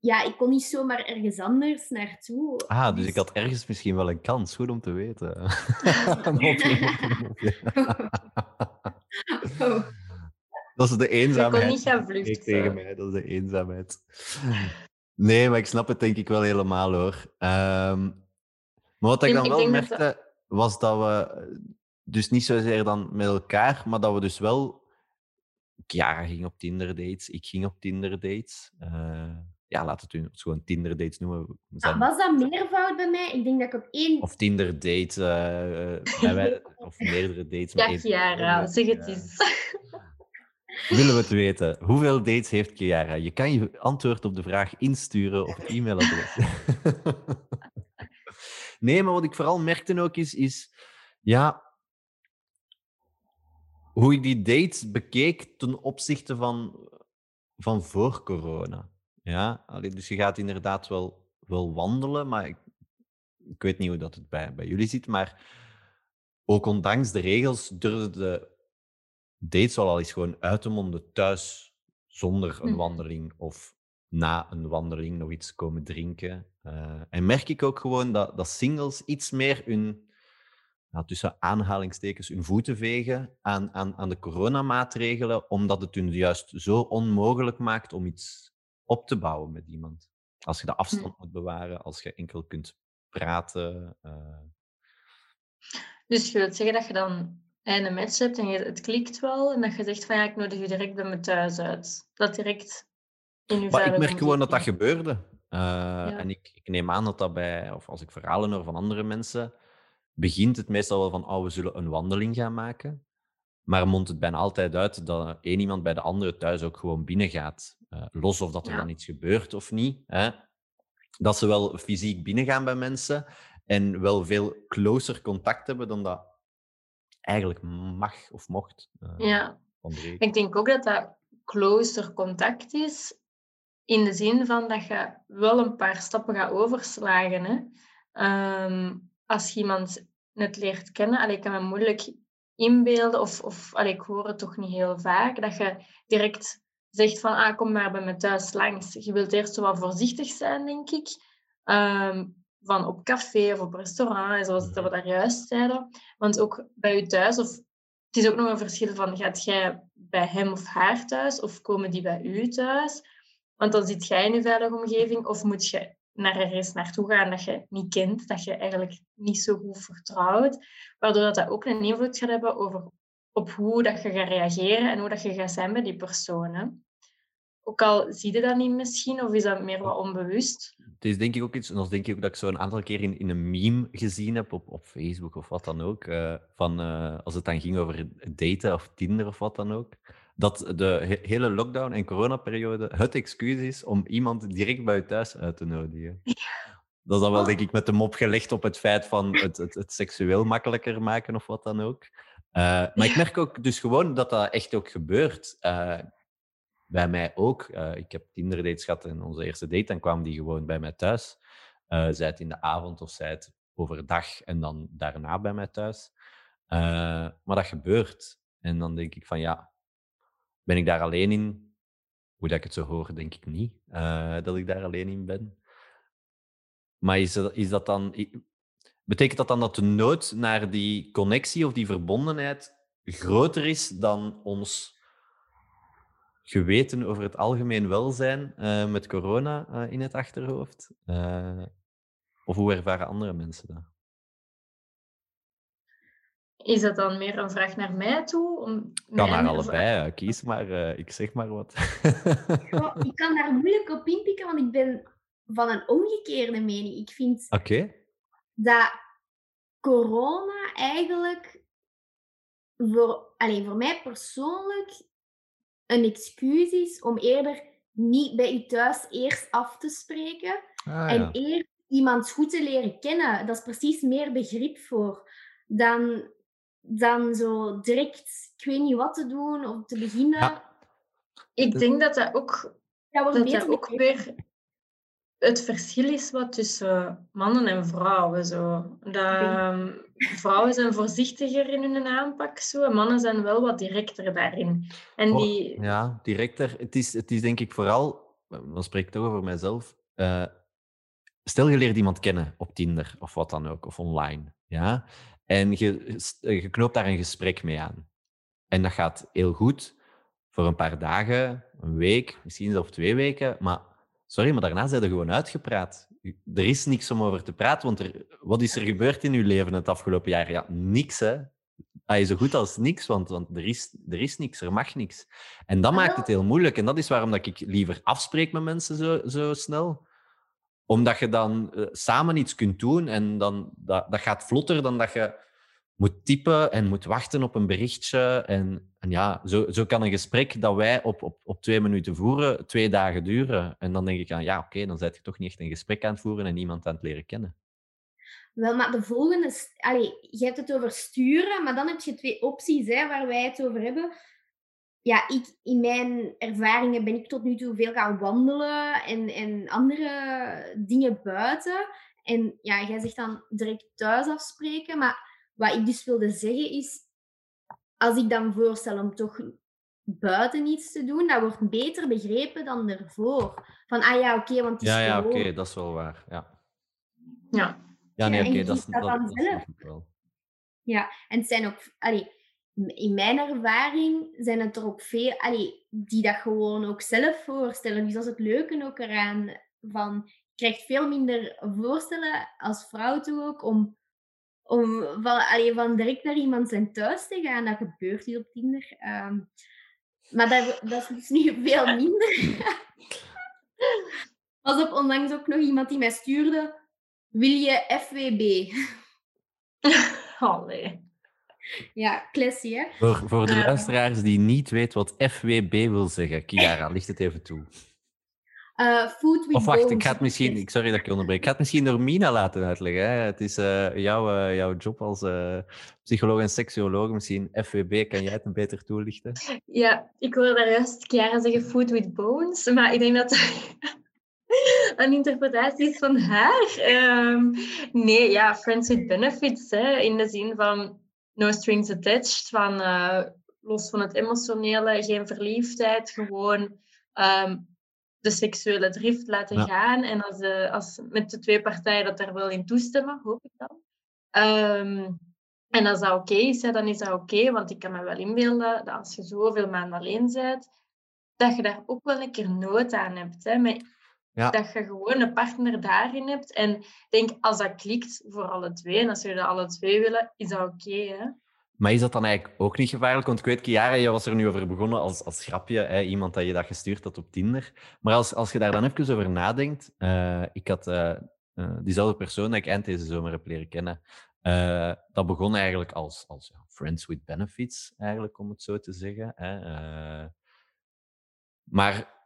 ja, ik kon niet zomaar ergens anders naartoe. Ah, dus ik had ergens misschien wel een kans. Goed om te weten. [laughs] [laughs] Oh. Dat is de Je kon eenzaamheid. niet gaan vluchten. tegen mij, dat is de eenzaamheid. Nee, maar ik snap het denk ik wel helemaal hoor. Ehm, maar wat ik Ik- dan ik wel dat merkte, was dat we dus niet zozeer dan met elkaar, maar dat we dus wel... Chiara ging op Tinder dates, ik ging op Tinder dates. Eh, ja, laten we het gewoon Tinder dates noemen. Ah, was dat meervoud bij mij? Ik denk dat ik op één Of Tinder date, eh, eh, bij wij- [laughs] of meerdere dates. met Ja, één Chiara, zeg het eens. [laughs] Willen we het weten? Hoeveel dates heeft Chiara? Je kan je antwoord op de vraag insturen op het e-mailadres. [laughs] nee, maar wat ik vooral merkte ook is, is ja, hoe ik die dates bekeek ten opzichte van, van voor corona. Ja, allee, dus je gaat inderdaad wel, wel wandelen, maar ik, ik weet niet hoe dat het bij, bij jullie zit, maar ook ondanks de regels durfde de dates wel al eens gewoon uit de monden thuis zonder een Mhm. wandeling of na een wandeling nog iets komen drinken. Eh, en merk ik ook gewoon dat, dat singles iets meer hun, tussen aanhalingstekens, hun voeten vegen aan, aan, aan de coronamaatregelen, omdat het hun juist zo onmogelijk maakt om iets op te bouwen met iemand. Als je de afstand moet bewaren, als je enkel kunt praten. eh, Dus je wilt zeggen dat je dan een match hebt en je, het klikt wel en dat je zegt van ja, ik nodig je direct bij me thuis uit. Dat direct in je Maar ik merk gewoon dat dat gebeurde. Eh, En ik, ik neem aan dat dat bij, of als ik verhalen hoor van andere mensen, begint het meestal wel van, oh, we zullen een wandeling gaan maken. Maar mondt het bijna altijd uit dat één iemand bij de andere thuis ook gewoon binnen gaat. Eh, los of dat er Ja. dan iets gebeurt of niet. Hè? Dat ze wel fysiek binnengaan bij mensen en wel veel closer contact hebben dan dat eigenlijk mag of mocht. Uh, ja. Ik denk ook dat dat closer contact is, in de zin van dat je wel een paar stappen gaat overslagen. Hè? Ehm, als je iemand net leert kennen, allee, ik kan me moeilijk inbeelden, of, of ik hoor het toch niet heel vaak, dat je direct zegt van, ah, kom maar bij me thuis langs. Je wilt eerst wel voorzichtig zijn, denk ik. Ehm, van op café of op restaurant, zoals we daar juist zeiden. Want ook bij u thuis, of het is ook nog een verschil van, gaat jij bij hem of haar thuis, of komen die bij u thuis? Want dan zit jij in een veilige omgeving, of moet je naar ergens naartoe gaan dat je niet kent, dat je eigenlijk niet zo goed vertrouwt, waardoor dat, dat ook een invloed gaat hebben over, op hoe dat je gaat reageren en hoe dat je gaat zijn bij die personen. Ook al zie je dat niet misschien, of is dat meer wat onbewust? Het is denk ik ook iets, en dat denk ik ook dat ik zo een aantal keer in, in een meme gezien heb op, op Facebook of wat dan ook, uh, van uh, als het dan ging over daten of Tinder of wat dan ook, dat de hele lockdown- en coronaperiode het excuus is om iemand direct bij je thuis uit te nodigen. Dat is dan wel, denk ik, met de mop gelegd op het feit van het, het, het seksueel makkelijker maken of wat dan ook. Uh, maar ik merk ook dus gewoon dat dat echt ook gebeurt. Uh, bij mij ook. Uh, ik heb Tinder dates gehad en onze eerste date, dan kwam die gewoon bij mij thuis. zij het in de avond of zij het overdag en dan daarna bij mij thuis. maar dat gebeurt. En dan denk ik van ja, ben ik daar alleen in? Hoe dat ik het zo hoor, denk ik niet uh, dat ik daar alleen in ben. Maar is is dat dan... Betekent dat dan dat de nood naar die connectie of die verbondenheid groter is dan ons geweten over het algemeen welzijn uh, met corona uh, in het achterhoofd? of hoe ervaren andere mensen dat? Is dat dan meer een vraag naar mij toe? Om kan naar allebei, kies maar. Uh, ik zeg maar wat. ik kan daar moeilijk op inpikken, want ik ben van een omgekeerde mening. Ik vind okay. dat corona eigenlijk voor, alleen voor mij persoonlijk een excuus is om eerder niet bij je thuis eerst af te spreken ah, en eerst iemand goed te leren kennen. Dat is precies meer begrip voor dan dan zo direct, ik weet niet wat te doen of te beginnen. Ik denk dat dat ook, dat, dat ook weer het verschil is wat tussen mannen en vrouwen. Zo. Dat, ehm, vrouwen zijn voorzichtiger in hun aanpak zo, en mannen zijn wel wat directer daarin. En die... Ja, directer. Het is, het is denk ik vooral, dan spreek ik toch over mijzelf. Uh, stel je leert iemand kennen op Tinder of wat dan ook, of online. Ja? En je, eh, je knoopt daar een gesprek mee aan. En dat gaat heel goed voor een paar dagen, een week, misschien zelfs twee weken. Maar sorry, maar daarna zijn er gewoon uitgepraat. Er is niks om over te praten, want er, wat is er gebeurd in uw leven het afgelopen jaar? Ja, niks hè. Ah, zo goed als niks, want, want er, is, er is niks, er mag niks. En dat maakt het heel moeilijk. En dat is waarom dat ik liever afspreek met mensen zo, zo snel omdat je dan uh, samen iets kunt doen en dan, dat, dat gaat vlotter dan dat je moet typen en moet wachten op een berichtje. En, en ja, zo, zo kan een gesprek dat wij op, op, op twee minuten voeren, twee dagen duren. En dan denk ik aan, ja, oké, dan zet je toch niet echt een gesprek aan het voeren en iemand aan het leren kennen. Wel, maar de volgende... Allee, je hebt het over sturen, maar dan heb je twee opties hè, waar wij het over hebben ja, ik, in mijn ervaringen ben ik tot nu toe veel gaan wandelen en, en andere dingen buiten. En ja, jij zegt dan direct thuis afspreken. Maar wat ik dus wilde zeggen is, als ik dan voorstel om toch buiten iets te doen, dat wordt beter begrepen dan ervoor. Van, ah ja, oké, want het is Ja, ja, oké, dat is wel waar, ja. Ja. Ja, nee, oké, dat, is dat, dat, dat, wel. Ja, en het zijn ook... Allee, in mijn ervaring zijn het er ook veel allee, die dat gewoon ook zelf voorstellen. Dus dat is het leuke ook eraan. Van, je krijgt veel minder voorstellen als vrouw toe ook om, om van, van direct naar iemand zijn thuis te gaan. Dat gebeurt hier op Tinder. Um, maar dat, dat is dus nu [laughs] veel minder. [laughs] Was op onlangs ook nog iemand die mij stuurde: Wil je FWB? [laughs] Allee. Ja, klassie hè. Voor, voor de luisteraars die niet weten wat FWB wil zeggen, Kiara, licht het even toe. Uh, food with of wacht, bones. ik ga het misschien, ik, sorry dat ik je onderbreek. Ik ga het misschien door Mina laten uitleggen. Hè. Het is uh, jouw, uh, jouw job als psycholoog en seksuoloog. Misschien FWB, kan jij het een beter toelichten? Ja, ik wilde daar juist Chiara zeggen food with bones, maar ik denk dat [laughs] een interpretatie is van haar. Um, nee, ja, friends with benefits, hè, in de zin van no strings attached, van los van het emotionele, geen verliefdheid, gewoon um, de seksuele drift laten gaan. En als, de, als met de twee partijen dat daar wel in toestemmen, hoop ik dan. Um, en als dat oké is, dan is dat oké. want ik kan me wel inbeelden dat als je zoveel maanden alleen bent, dat je daar ook wel een keer nood aan hebt. Hè, met, ja. Dat je gewoon een partner daarin hebt. En ik denk, als dat klikt voor alle twee, en als jullie dat alle twee willen, is dat oké. Maar is dat dan eigenlijk ook niet gevaarlijk? Want ik weet, Chiara, je was er nu over begonnen als, als grapje. Hè? Iemand dat je dat gestuurd had op Tinder. Maar als, als je daar dan even over nadenkt... Uh, ik had uh, uh, diezelfde persoon dat ik eind deze zomer heb leren kennen. dat begon eigenlijk als, als ja, friends with benefits, eigenlijk, om het zo te zeggen. Hè? maar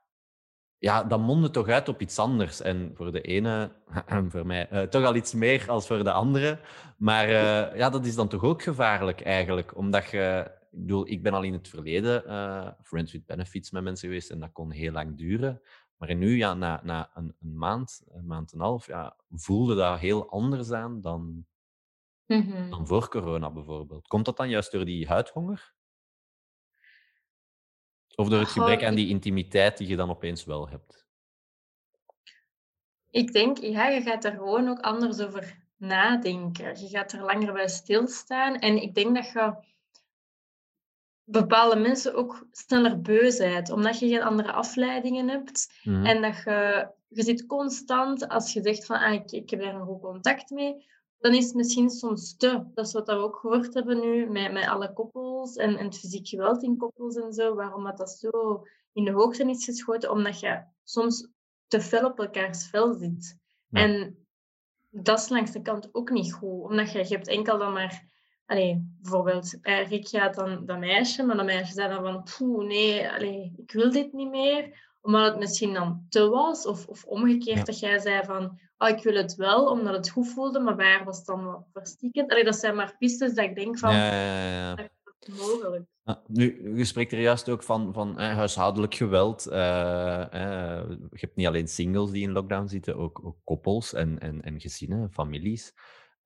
ja, dat mondde toch uit op iets anders. En voor de ene, [clears throat] voor mij, uh, toch al iets meer als voor de andere. Maar uh, ja, dat is dan toch ook gevaarlijk eigenlijk. Omdat je, ik bedoel, ik ben al in het verleden uh, friends with benefits met mensen geweest en dat kon heel lang duren. Maar nu, ja, na, na een, een maand, een maand en een half, ja, voelde dat heel anders aan dan, mm -hmm. dan voor corona bijvoorbeeld. Komt dat dan juist door die huidhonger? Of door het gebrek aan die intimiteit die je dan opeens wel hebt? Ik denk, ja, je gaat er gewoon ook anders over nadenken. Je gaat er langer bij stilstaan. En ik denk dat je bepaalde mensen ook sneller beu bent, omdat je geen andere afleidingen hebt. Mm. En dat je, je zit constant, als je zegt van ah, ik, ik heb daar een goed contact mee, dan is het misschien soms te. Dat is wat we ook gehoord hebben nu met, met alle koppels en, en het fysiek geweld in koppels en zo. Waarom dat, dat zo in de hoogte is geschoten, omdat je soms te fel op elkaars vel zit. En dat is langs de kant ook niet goed, omdat je, je hebt enkel dan maar... Allee, bijvoorbeeld, eh, Rick gaat dan dat meisje, maar dat meisje zei dan van, poeh, nee, allee, ik wil dit niet meer omdat het misschien dan te was, of, of omgekeerd dat jij zei van, oh, ik wil het wel, omdat het goed voelde, maar waar was het dan wat verstikkend? Allee, dat zijn maar pistes dat ik denk van, ja, ja, ja. dat is mogelijk. nu, je spreekt er juist ook van, van eh, huishoudelijk geweld. Uh, eh, je hebt niet alleen singles die in lockdown zitten, ook, ook koppels en, en, en gezinnen, families.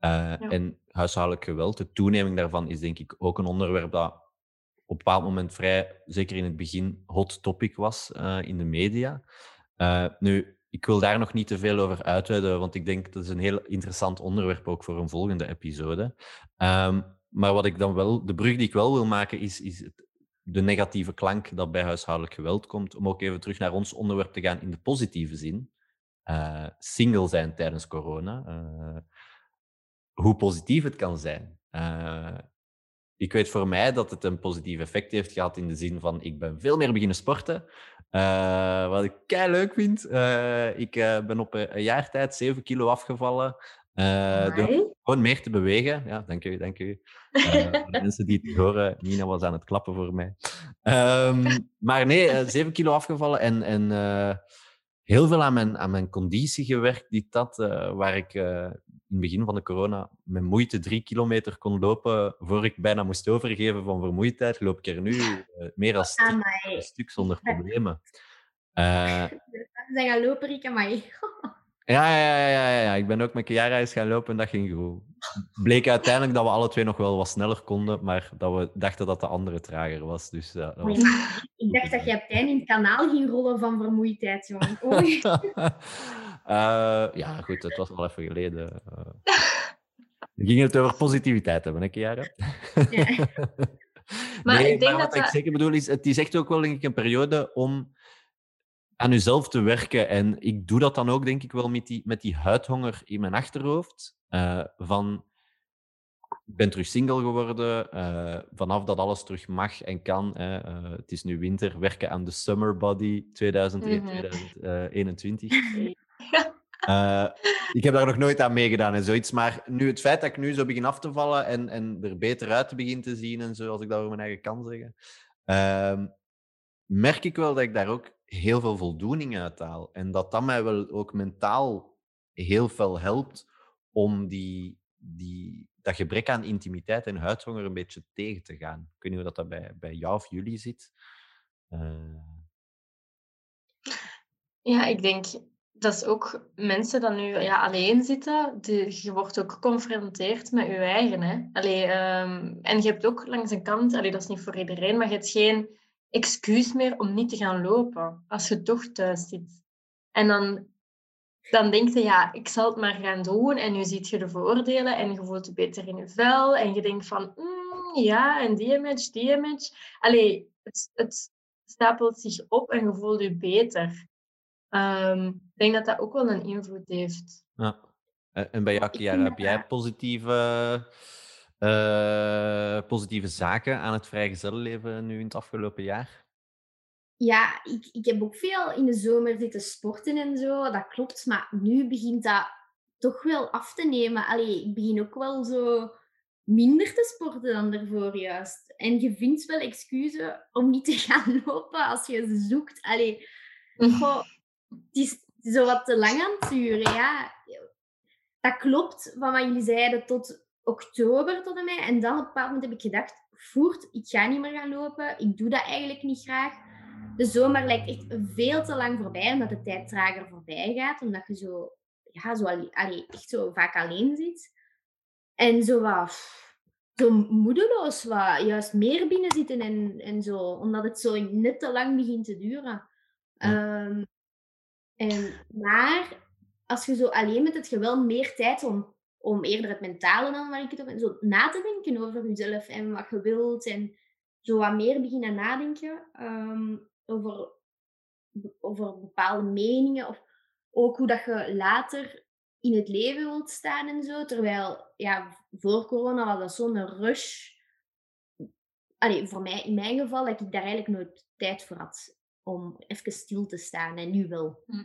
Uh, En huishoudelijk geweld, de toeneming daarvan is denk ik ook een onderwerp dat op een bepaald moment vrij, zeker in het begin, hot topic was uh, in de media. Uh, nu, ik wil daar nog niet te veel over uitweiden, want ik denk dat is een heel interessant onderwerp ook voor een volgende episode. Um, maar wat ik dan wel, de brug die ik wel wil maken, is, is het, de negatieve klank dat bij huishoudelijk geweld komt. Om ook even terug naar ons onderwerp te gaan in de positieve zin. Uh, single zijn tijdens corona. hoe positief het kan zijn ik weet voor mij dat het een positief effect heeft gehad in de zin van ik ben veel meer beginnen sporten. Uh, wat ik kei leuk vind. Uh, ik uh, ben op een, jaar tijd 7 kilo afgevallen. door gewoon meer te bewegen. Ja, dank u, dank u. [laughs] mensen die het horen, Nina was aan het klappen voor mij. Um, maar nee, 7 kilo afgevallen en, en heel veel aan mijn, aan mijn conditie gewerkt, die dat, waar ik in het begin van de corona met moeite drie kilometer kon lopen voor ik bijna moest overgeven van vermoeidheid, loop ik er nu uh, meer dan een stuk zonder [laughs] problemen. [laughs] Uh, zijn gaan lopen, Rika, maar... ja, ja, ja, ja, ja, ik ben ook met Chiara eens gaan lopen en dat ging goed. Bleek uiteindelijk dat we alle twee nog wel wat sneller konden, maar dat we dachten dat de andere trager was. Dus, uh, was... [laughs] Ik dacht dat je op het in het kanaal ging rollen van vermoeidheid, jongen. Uh, [laughs] ja, goed, het was al even geleden. Uh, we gingen het over positiviteit hebben, hè, Chiara? Ja. [laughs] maar nee, ik denk maar wat dat ik zeker bedoel is, het is echt ook wel denk ik, een periode om aan jezelf te werken. En ik doe dat dan ook, denk ik wel, met die, met die huidhonger in mijn achterhoofd. Uh, van, ik ben terug single geworden. Uh, vanaf dat alles terug mag en kan. Uh, het is nu winter. Werken aan de Summer Body 2021. Mm -hmm. Uh, ik heb daar nog nooit aan meegedaan en zoiets. Maar nu, het feit dat ik nu zo begin af te vallen en, en er beter uit te begin te zien en zo, als ik dat over mijn eigen kan zeggen, uh, merk ik wel dat ik daar ook heel veel voldoening uithaal. En dat dat mij wel ook mentaal heel veel helpt om die, die, dat gebrek aan intimiteit en huidhonger een beetje tegen te gaan. Ik weet hoe dat bij, bij jou of jullie zit. Uh... Ja, ik denk dat is ook mensen die nu ja, alleen zitten, die, je wordt ook geconfronteerd met je eigen. Hè? Allee, um, en je hebt ook langs een kant, allee, dat is niet voor iedereen, maar je hebt geen excuus meer om niet te gaan lopen als je toch thuis zit. En dan, dan denk je, ja, ik zal het maar gaan doen. En nu ziet je de voordelen en je voelt je beter in je vel. En je denkt van, mm, ja, en die match, die match. Allee, het, het stapelt zich op en je voelt je beter. Um, ik denk dat dat ook wel een invloed heeft. Ja. En bij jou, Kiara, heb jij positieve, uh, positieve zaken aan het vrijgezellenleven nu in het afgelopen jaar? Ja, ik, ik heb ook veel in de zomer zitten sporten en zo, dat klopt. Maar nu begint dat toch wel af te nemen. Allee, ik begin ook wel zo minder te sporten dan ervoor juist. En je vindt wel excuses om niet te [laughs] gaan lopen als je ze zoekt. Allee, goh, het is zo wat te lang aan het duren. Ja, dat klopt van wat jullie zeiden tot oktober tot en mij. En dan op een bepaald moment heb ik gedacht, voert, ik ga niet meer gaan lopen. Ik doe dat eigenlijk niet graag. De zomer lijkt echt veel te lang voorbij, omdat de tijd trager voorbij gaat. Omdat je zo, ja, zo allee, echt zo vaak alleen zit. En zo wat zo moedeloos, wat juist meer binnen zitten en, en zo. Omdat het zo net te lang begint te duren. Ehm, en, maar als je zo alleen met het geweld meer tijd om, om eerder het mentale dan waar ik het op zo na te denken over jezelf en wat je wilt en zo wat meer beginnen nadenken um, over, over bepaalde meningen of ook hoe dat je later in het leven wilt staan en zo. Terwijl, ja, voor corona was dat zo'n rush. Allee, voor mij, in mijn geval, dat ik daar eigenlijk nooit tijd voor had om even stil te staan en nu wel. Hm.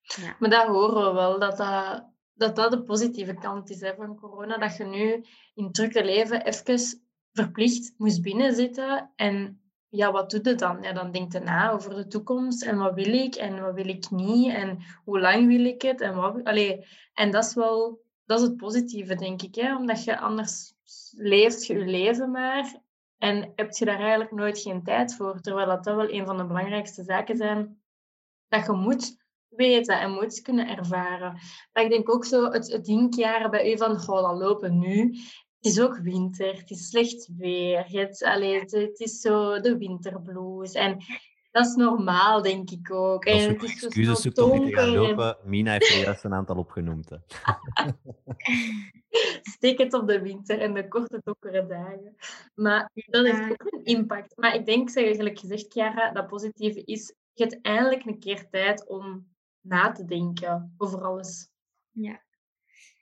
Ja. Maar dat horen we wel, dat dat, dat dat de positieve kant is hè, van corona. Dat je nu in het drukke leven even verplicht moest binnenzitten. En ja, wat doe je dan? Ja, dan denk je na over de toekomst en wat wil ik en wat wil ik niet en hoe lang wil ik het en wat... Allee, en dat is wel dat is het positieve, denk ik. Hè? Omdat je anders leeft je je leven maar en heb je daar eigenlijk nooit geen tijd voor. Terwijl dat, wel een van de belangrijkste zaken zijn dat je moet weten en moet kunnen ervaren. Maar ik denk ook zo, het, het dinkjaren bij u van, goh, lopen nu. Het is ook winter, het is slecht weer. Het, allee, het, is zo de winterblues. En dat is normaal, denk ik ook. En het is excuses zoekt om niet te gaan lopen. Mina heeft er juist een aantal opgenoemd. [laughs] Steek het op de winter en de korte donkere dagen. Maar dat heeft ook een impact. Maar ik denk, eigenlijk gezegd, Chiara, dat positieve is, je hebt eindelijk een keer tijd om na te denken over alles. Ja.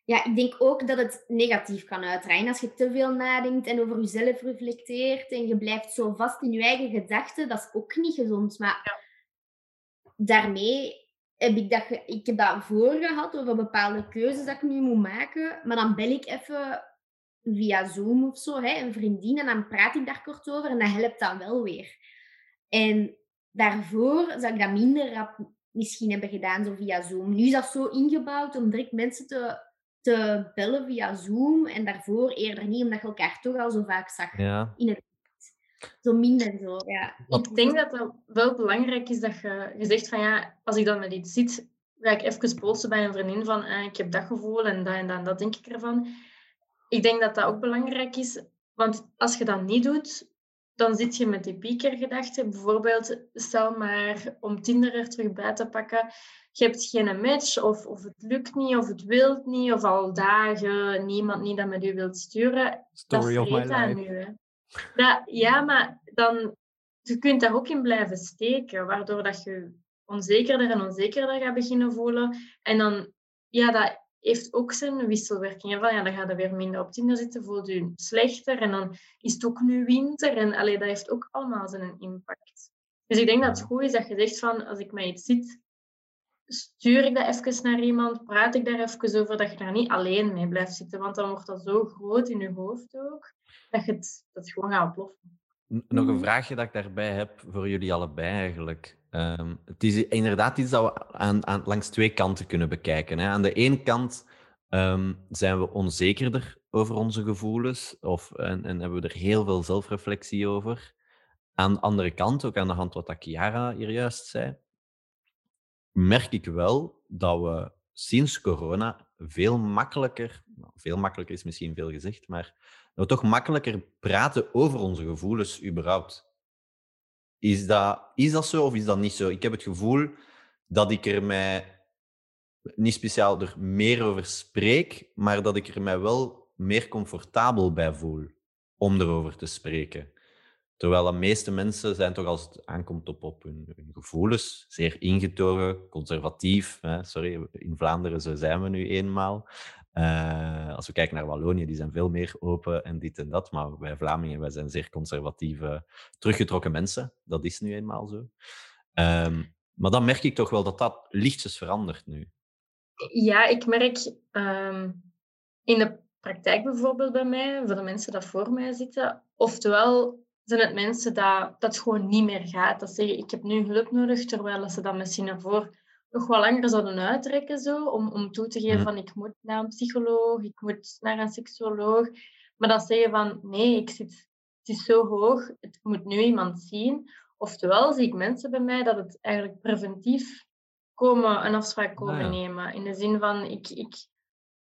Ja, ik denk ook dat het negatief kan uitdraaien. Als je te veel nadenkt en over jezelf reflecteert en je blijft zo vast in je eigen gedachten, dat is ook niet gezond. Maar ja. daarmee heb ik dat, ik heb dat voor gehad over bepaalde keuzes dat ik nu moet maken. Maar dan bel ik even via Zoom of zo, hè, een vriendin, en dan praat ik daar kort over en dat helpt dan wel weer. En daarvoor zou ik dat minder rap misschien hebben gedaan, zo via Zoom. Nu is dat zo ingebouwd om direct mensen te, te bellen via Zoom. En daarvoor eerder niet, omdat je elkaar toch al zo vaak zag ja. in het zo minder zo, ja. Ik denk dat het wel belangrijk is dat je, je zegt van ja, als ik dan met iets zit, ga ik even posten bij een vriendin van eh, ik heb dat gevoel en dat en dat en dat denk ik ervan. Ik denk dat dat ook belangrijk is, want als je dat niet doet, dan zit je met die piekergedachte. Bijvoorbeeld, stel maar om Tinder er terug bij te pakken. Je hebt geen match, of, of het lukt niet, of het wilt niet, of al dagen niemand niet dat met u wilt sturen. Story dat of my life. Nu, dat, ja, maar dan, je kunt daar ook in blijven steken, waardoor dat je onzekerder en onzekerder gaat beginnen voelen. En dan, ja, dat heeft ook zijn wisselwerking. Van, ja, dan gaat er weer minder op Tinder zitten, voelt je slechter en dan is het ook nu winter. En allee, dat heeft ook allemaal zijn impact. Dus ik denk dat het goed is dat je zegt van, als ik met iets zit, stuur ik dat even naar iemand, praat ik daar even over, dat je daar niet alleen mee blijft zitten. Want dan wordt dat zo groot in je hoofd ook, dat je het, dat gewoon gaat ontploffen. Nog een vraagje dat ik daarbij heb voor jullie allebei eigenlijk. Ehm, het is inderdaad iets dat we aan, aan, langs twee kanten kunnen bekijken. Hè. Aan de ene kant ehm, zijn we onzekerder over onze gevoelens of, en, en, hebben we er heel veel zelfreflectie over. Aan de andere kant, ook aan de hand wat Chiara hier juist zei, merk ik wel dat we sinds corona veel makkelijker, nou, veel makkelijker is misschien veel gezegd, maar dat we toch makkelijker praten over onze gevoelens überhaupt. Is dat, is dat zo of is dat niet zo? Ik heb het gevoel dat ik er mij niet speciaal er meer over spreek, maar dat ik er mij wel meer comfortabel bij voel om erover te spreken. Terwijl de meeste mensen zijn toch als het aankomt op, op hun, hun gevoelens zeer ingetogen, conservatief. Hè? Sorry, in Vlaanderen zo zijn we nu eenmaal. Uh, als we kijken naar Wallonië, die zijn veel meer open en dit en dat. Maar wij Vlamingen, wij zijn zeer conservatieve, teruggetrokken mensen. Dat is nu eenmaal zo. Um, maar dan merk ik toch wel dat dat lichtjes verandert nu. Ja, ik merk um, in de praktijk bijvoorbeeld bij mij, voor de mensen die voor mij zitten, oftewel zijn het mensen dat dat gewoon niet meer gaat. Dat zeggen, ik heb nu hulp nodig, terwijl ze dat misschien ervoor nog wel langer zouden uitrekken, zo, om, om toe te geven mhm. van ik moet naar een psycholoog, ik moet naar een seksuoloog. Maar dan zeggen van nee, ik zit, het is zo hoog, het moet nu iemand zien. Oftewel zie ik mensen bij mij dat het eigenlijk preventief komen, een afspraak komen ah, nemen. In de zin van ik, ik,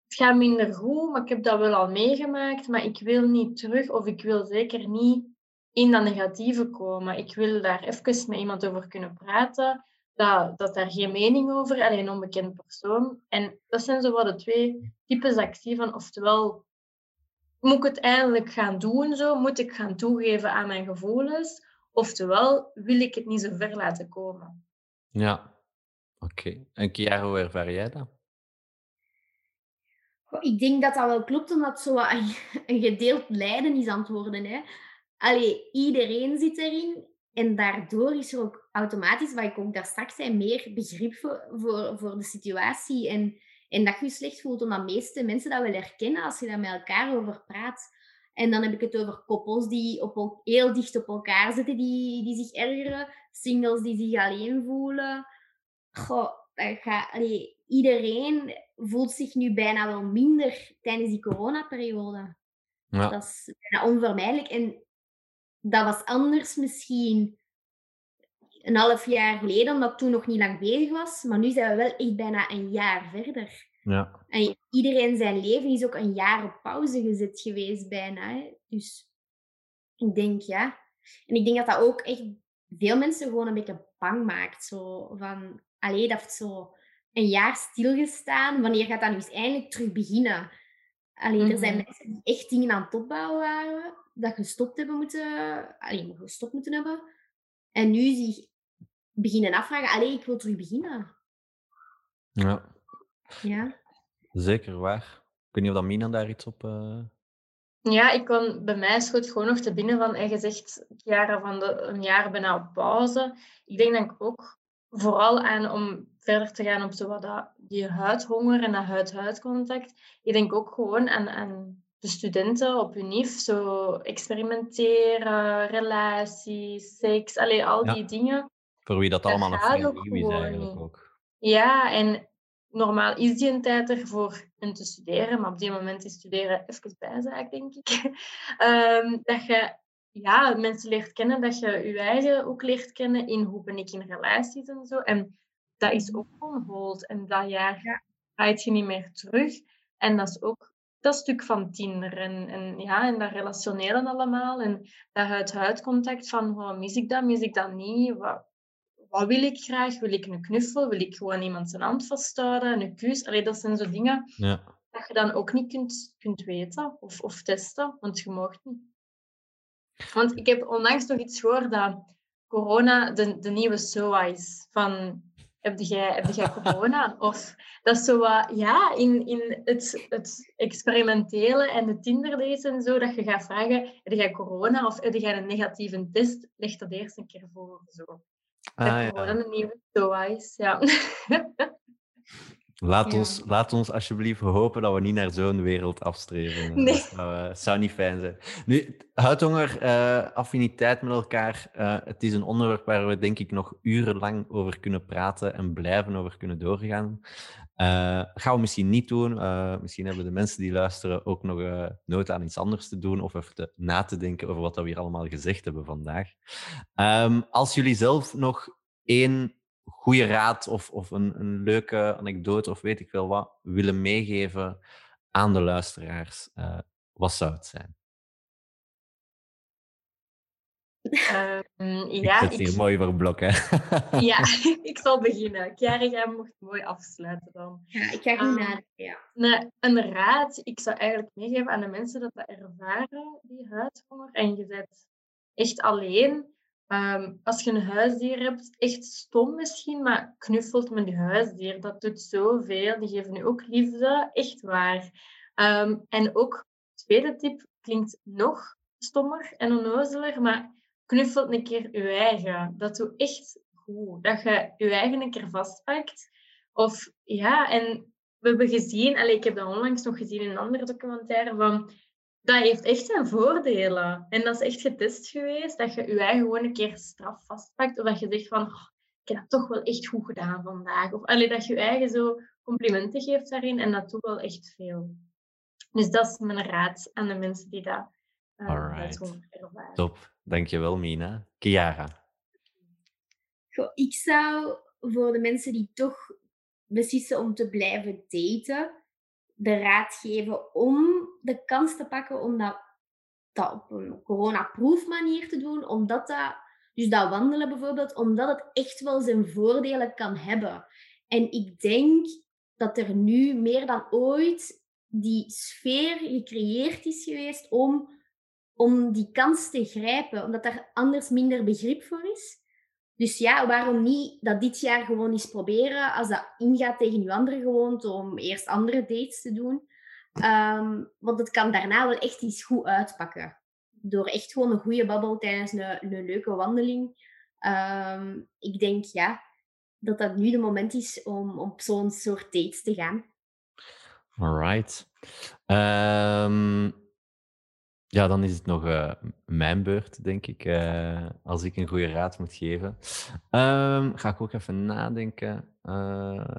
het gaat minder goed, maar ik heb dat wel al meegemaakt, maar ik wil niet terug of ik wil zeker niet in dat negatieve komen. Ik wil daar even met iemand over kunnen praten dat, dat daar geen mening over, alleen een onbekend persoon. En dat zijn zo wat de twee types actie van, oftewel, moet ik het eindelijk gaan doen zo? Moet ik gaan toegeven aan mijn gevoelens? Oftewel, wil ik het niet zo ver laten komen? Ja, oké. En Kiara, hoe ervaar jij dat? Ik denk dat dat wel klopt, omdat het zo een, [laughs] een gedeeld lijden is aan het worden. Hè. Allee, iedereen zit erin en daardoor is er ook automatisch, wat ik ook daar straks zei, meer begrip voor, voor, voor de situatie. En, en dat je je slecht voelt, omdat de meeste mensen dat wel herkennen als je daar met elkaar over praat. En dan heb ik het over koppels die op, heel dicht op elkaar zitten, die, die zich ergeren. Singles die zich alleen voelen. Goh, dat gaat, allee, iedereen voelt zich nu bijna wel minder tijdens die coronaperiode. Ja. Dat is bijna onvermijdelijk. En dat was anders misschien een half jaar geleden, omdat toen nog niet lang bezig was. Maar nu zijn we wel echt bijna een jaar verder. Ja. En iedereen zijn leven is ook een jaar op pauze gezet geweest bijna. Hè. Dus ik denk ja. En ik denk dat dat ook echt veel mensen gewoon een beetje bang maakt. Zo van, allee, dat heeft zo een jaar stilgestaan. Wanneer gaat dat nu eens eindelijk terug beginnen? Allee, er zijn mhm. mensen die echt dingen aan het opbouwen waren dat gestopt hebben moeten, alleen gestopt moeten hebben. En nu zich beginnen afvragen, allee, ik wil terug beginnen. Ja. Ja. Zeker waar. Ik weet niet of dat Mina daar iets op... Uh... Ja, ik kon, bij mij schoot gewoon nog te binnen van, en gezegd, jaren van de, een jaar bijna op pauze. Ik denk dat ik ook vooral aan om verder te gaan op zo wat dat, die huidhonger en dat huid-huid Ik denk ook gewoon aan, aan de studenten op UNIF zo experimenteren, relaties, seks, allee, al die dingen. Voor wie dat allemaal nog nieuw is eigenlijk ook. Ja, en normaal is die een tijd ervoor om te studeren, maar op die moment is studeren even bijzaak, denk ik. um, [laughs] dat je ja, mensen leert kennen, dat je je eigen ook leert kennen in hoe ben ik in relaties en zo. En dat is ook on En dat jaar ja. gaat je niet meer terug. En dat is ook dat stuk van Tinder en, en, ja, en dat relationelen allemaal. En dat huid-huid contact van, oh, mis ik dat, mis ik dat niet? Wat, wat wil ik graag? Wil ik een knuffel? Wil ik gewoon iemand zijn hand vasthouden? Een kus? Allee, dat zijn zo dingen ja. dat je dan ook niet kunt, kunt weten of, of testen, want je mag niet. Want ik heb onlangs nog iets gehoord dat corona de, de nieuwe SOA is. Van heb jij, heb jij corona? [laughs] Of dat is zo wat, ja, in, in het, het experimentele en de Tinder en zo, dat je gaat vragen, heb jij corona of heb jij een negatieve test? Leg dat eerst een keer voor. Zo. Ah, dat corona een nieuwe SOA is, ja. [laughs] Laat, ons, laat ons alsjeblieft hopen dat we niet naar zo'n wereld afstreven. Nee. Dat zou, uh, zou, niet fijn zijn. Nu, huidhonger, uh, affiniteit met elkaar, uh, het is een onderwerp waar we denk ik nog urenlang over kunnen praten en blijven over kunnen doorgaan. gaan we misschien niet doen. misschien hebben de mensen die luisteren ook nog nood aan iets anders te doen of even te, na te denken over wat we hier allemaal gezegd hebben vandaag. Um, als jullie zelf nog één goede raad of, of een, een leuke anekdote of weet ik veel wat willen meegeven aan de luisteraars, uh, wat zou het zijn? Um, ja, ik zet hier ik... mooi voor blok, hè? [laughs] ja, [laughs] ik zal beginnen. Chiara, jij mocht mooi afsluiten dan. Ja, ik ga goed um, nadenken, ja. Een, een raad, ik zou eigenlijk meegeven aan de mensen dat dat ervaren, die huidhonger. En je bent echt alleen. Um, als je een huisdier hebt, echt stom misschien, maar knuffelt met je huisdier. Dat doet zoveel. Die geven nu ook liefde. Echt waar. Um, en ook, tweede tip, klinkt nog stommer en onnozeler, maar knuffelt een keer je eigen. Dat doet echt goed. Dat je je eigen een keer vastpakt. Of ja, en we hebben gezien, allez, ik heb dat onlangs nog gezien in een andere documentaire, van dat heeft echt zijn voordelen. En dat is echt getest geweest, dat je je eigen gewoon een keer straf vastpakt. Of dat je zegt van, oh, ik heb dat toch wel echt goed gedaan vandaag. Of allee, dat je je eigen zo complimenten geeft daarin. En dat doet wel echt veel. Dus dat is mijn raad aan de mensen die dat uh, Alright. Top. Dankjewel, Mina. Chiara. Goh, ik zou voor de mensen die toch beslissen om te blijven daten de raad geven om de kans te pakken om dat, dat op een coronaproof manier te doen, omdat dat, dus dat wandelen bijvoorbeeld, omdat het echt wel zijn voordelen kan hebben. En ik denk dat er nu meer dan ooit die sfeer gecreëerd is geweest om, om die kans te grijpen, omdat er anders minder begrip voor is. Dus ja, waarom niet dat dit jaar gewoon eens proberen, als dat ingaat tegen je andere gewoonte, om eerst andere dates te doen. Um, want het kan daarna wel echt iets goed uitpakken. Door echt gewoon een goede babbel tijdens een, leuke wandeling. Um, ik denk ja, dat dat nu de moment is om op zo'n soort dates te gaan. Alright. Um, ja, dan is het nog uh, mijn beurt, denk ik, uh, als ik een goede raad moet geven. Um, ga ik ook even nadenken. Uh,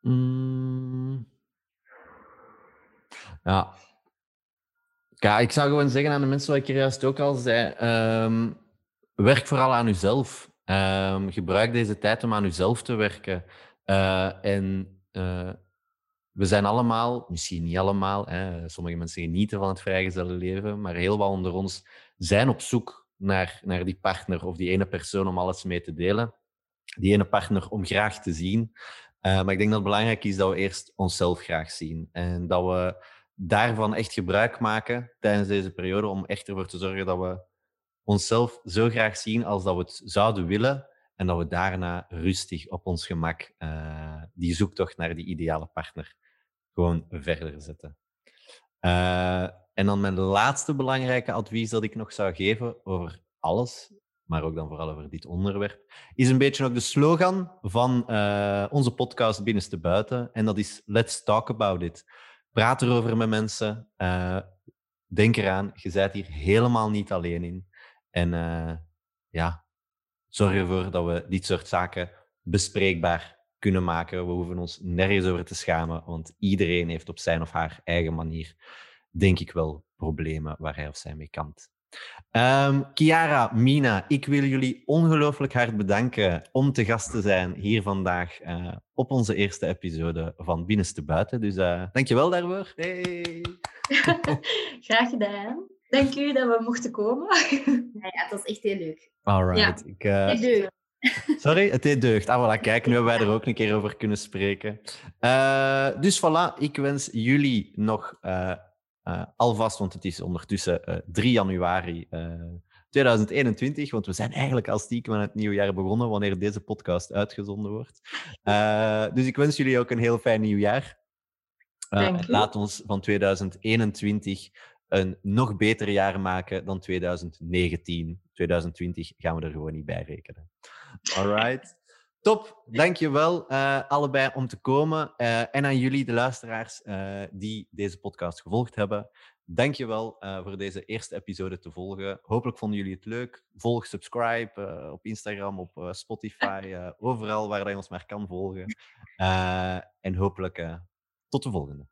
mm, ja. ja, ik zou gewoon zeggen aan de mensen wat ik er juist ook al zei. Um, werk vooral aan uzelf. Um, gebruik deze tijd om aan uzelf te werken. en we zijn allemaal, misschien niet allemaal, hè, sommige mensen genieten van het vrijgezelle leven, maar heel wat onder ons zijn op zoek naar, naar die partner of die ene persoon om alles mee te delen. Die ene partner om graag te zien. Uh, maar ik denk dat het belangrijk is dat we eerst onszelf graag zien. En dat we daarvan echt gebruik maken tijdens deze periode om echt ervoor te zorgen dat we onszelf zo graag zien als dat we het zouden willen. En dat we daarna rustig op ons gemak uh, die zoektocht naar die ideale partner gewoon verder zetten. Uh, en dan mijn laatste belangrijke advies dat ik nog zou geven over alles, maar ook dan vooral over dit onderwerp, is een beetje ook de slogan van uh, onze podcast Binnenste Buiten. En dat is Let's Talk About It. Praat erover met mensen. Uh, denk eraan, je bent hier helemaal niet alleen in. En ja, zorg ervoor dat we dit soort zaken bespreekbaar kunnen maken. We hoeven ons nergens over te schamen, want iedereen heeft op zijn of haar eigen manier, denk ik wel, problemen waar hij of zij mee kampt. Um, Chiara, Mina, ik wil jullie ongelooflijk hard bedanken om te gast te zijn hier vandaag uh, op onze eerste episode van Binnenste Buiten. Dus uh, dankjewel daarvoor. Hey. [laughs] Graag gedaan. Dank u dat we mochten komen. ja, het was echt heel leuk. All right. Ja. Ik, uh, Sorry, het heet deugd. Ah, voilà, kijk, nu hebben wij er ook een keer over kunnen spreken. Uh, dus voilà, ik wens jullie nog uh, uh, alvast, want het is ondertussen 3 januari 2021, want we zijn eigenlijk al stiekem aan het nieuwe jaar begonnen wanneer deze podcast uitgezonden wordt. dus ik wens jullie ook een heel fijn nieuwjaar. laat ons van 2021 een nog beter jaar maken dan 2019. 2020 gaan we er gewoon niet bij rekenen. All right. Top, dankjewel uh, allebei om te komen. Uh, en aan jullie, de luisteraars, uh, die deze podcast gevolgd hebben. Dankjewel uh, voor deze eerste episode te volgen. Hopelijk vonden jullie het leuk. Volg, subscribe op Instagram, op Spotify, [laughs] overal waar je ons maar kan volgen. en hopelijk tot de volgende.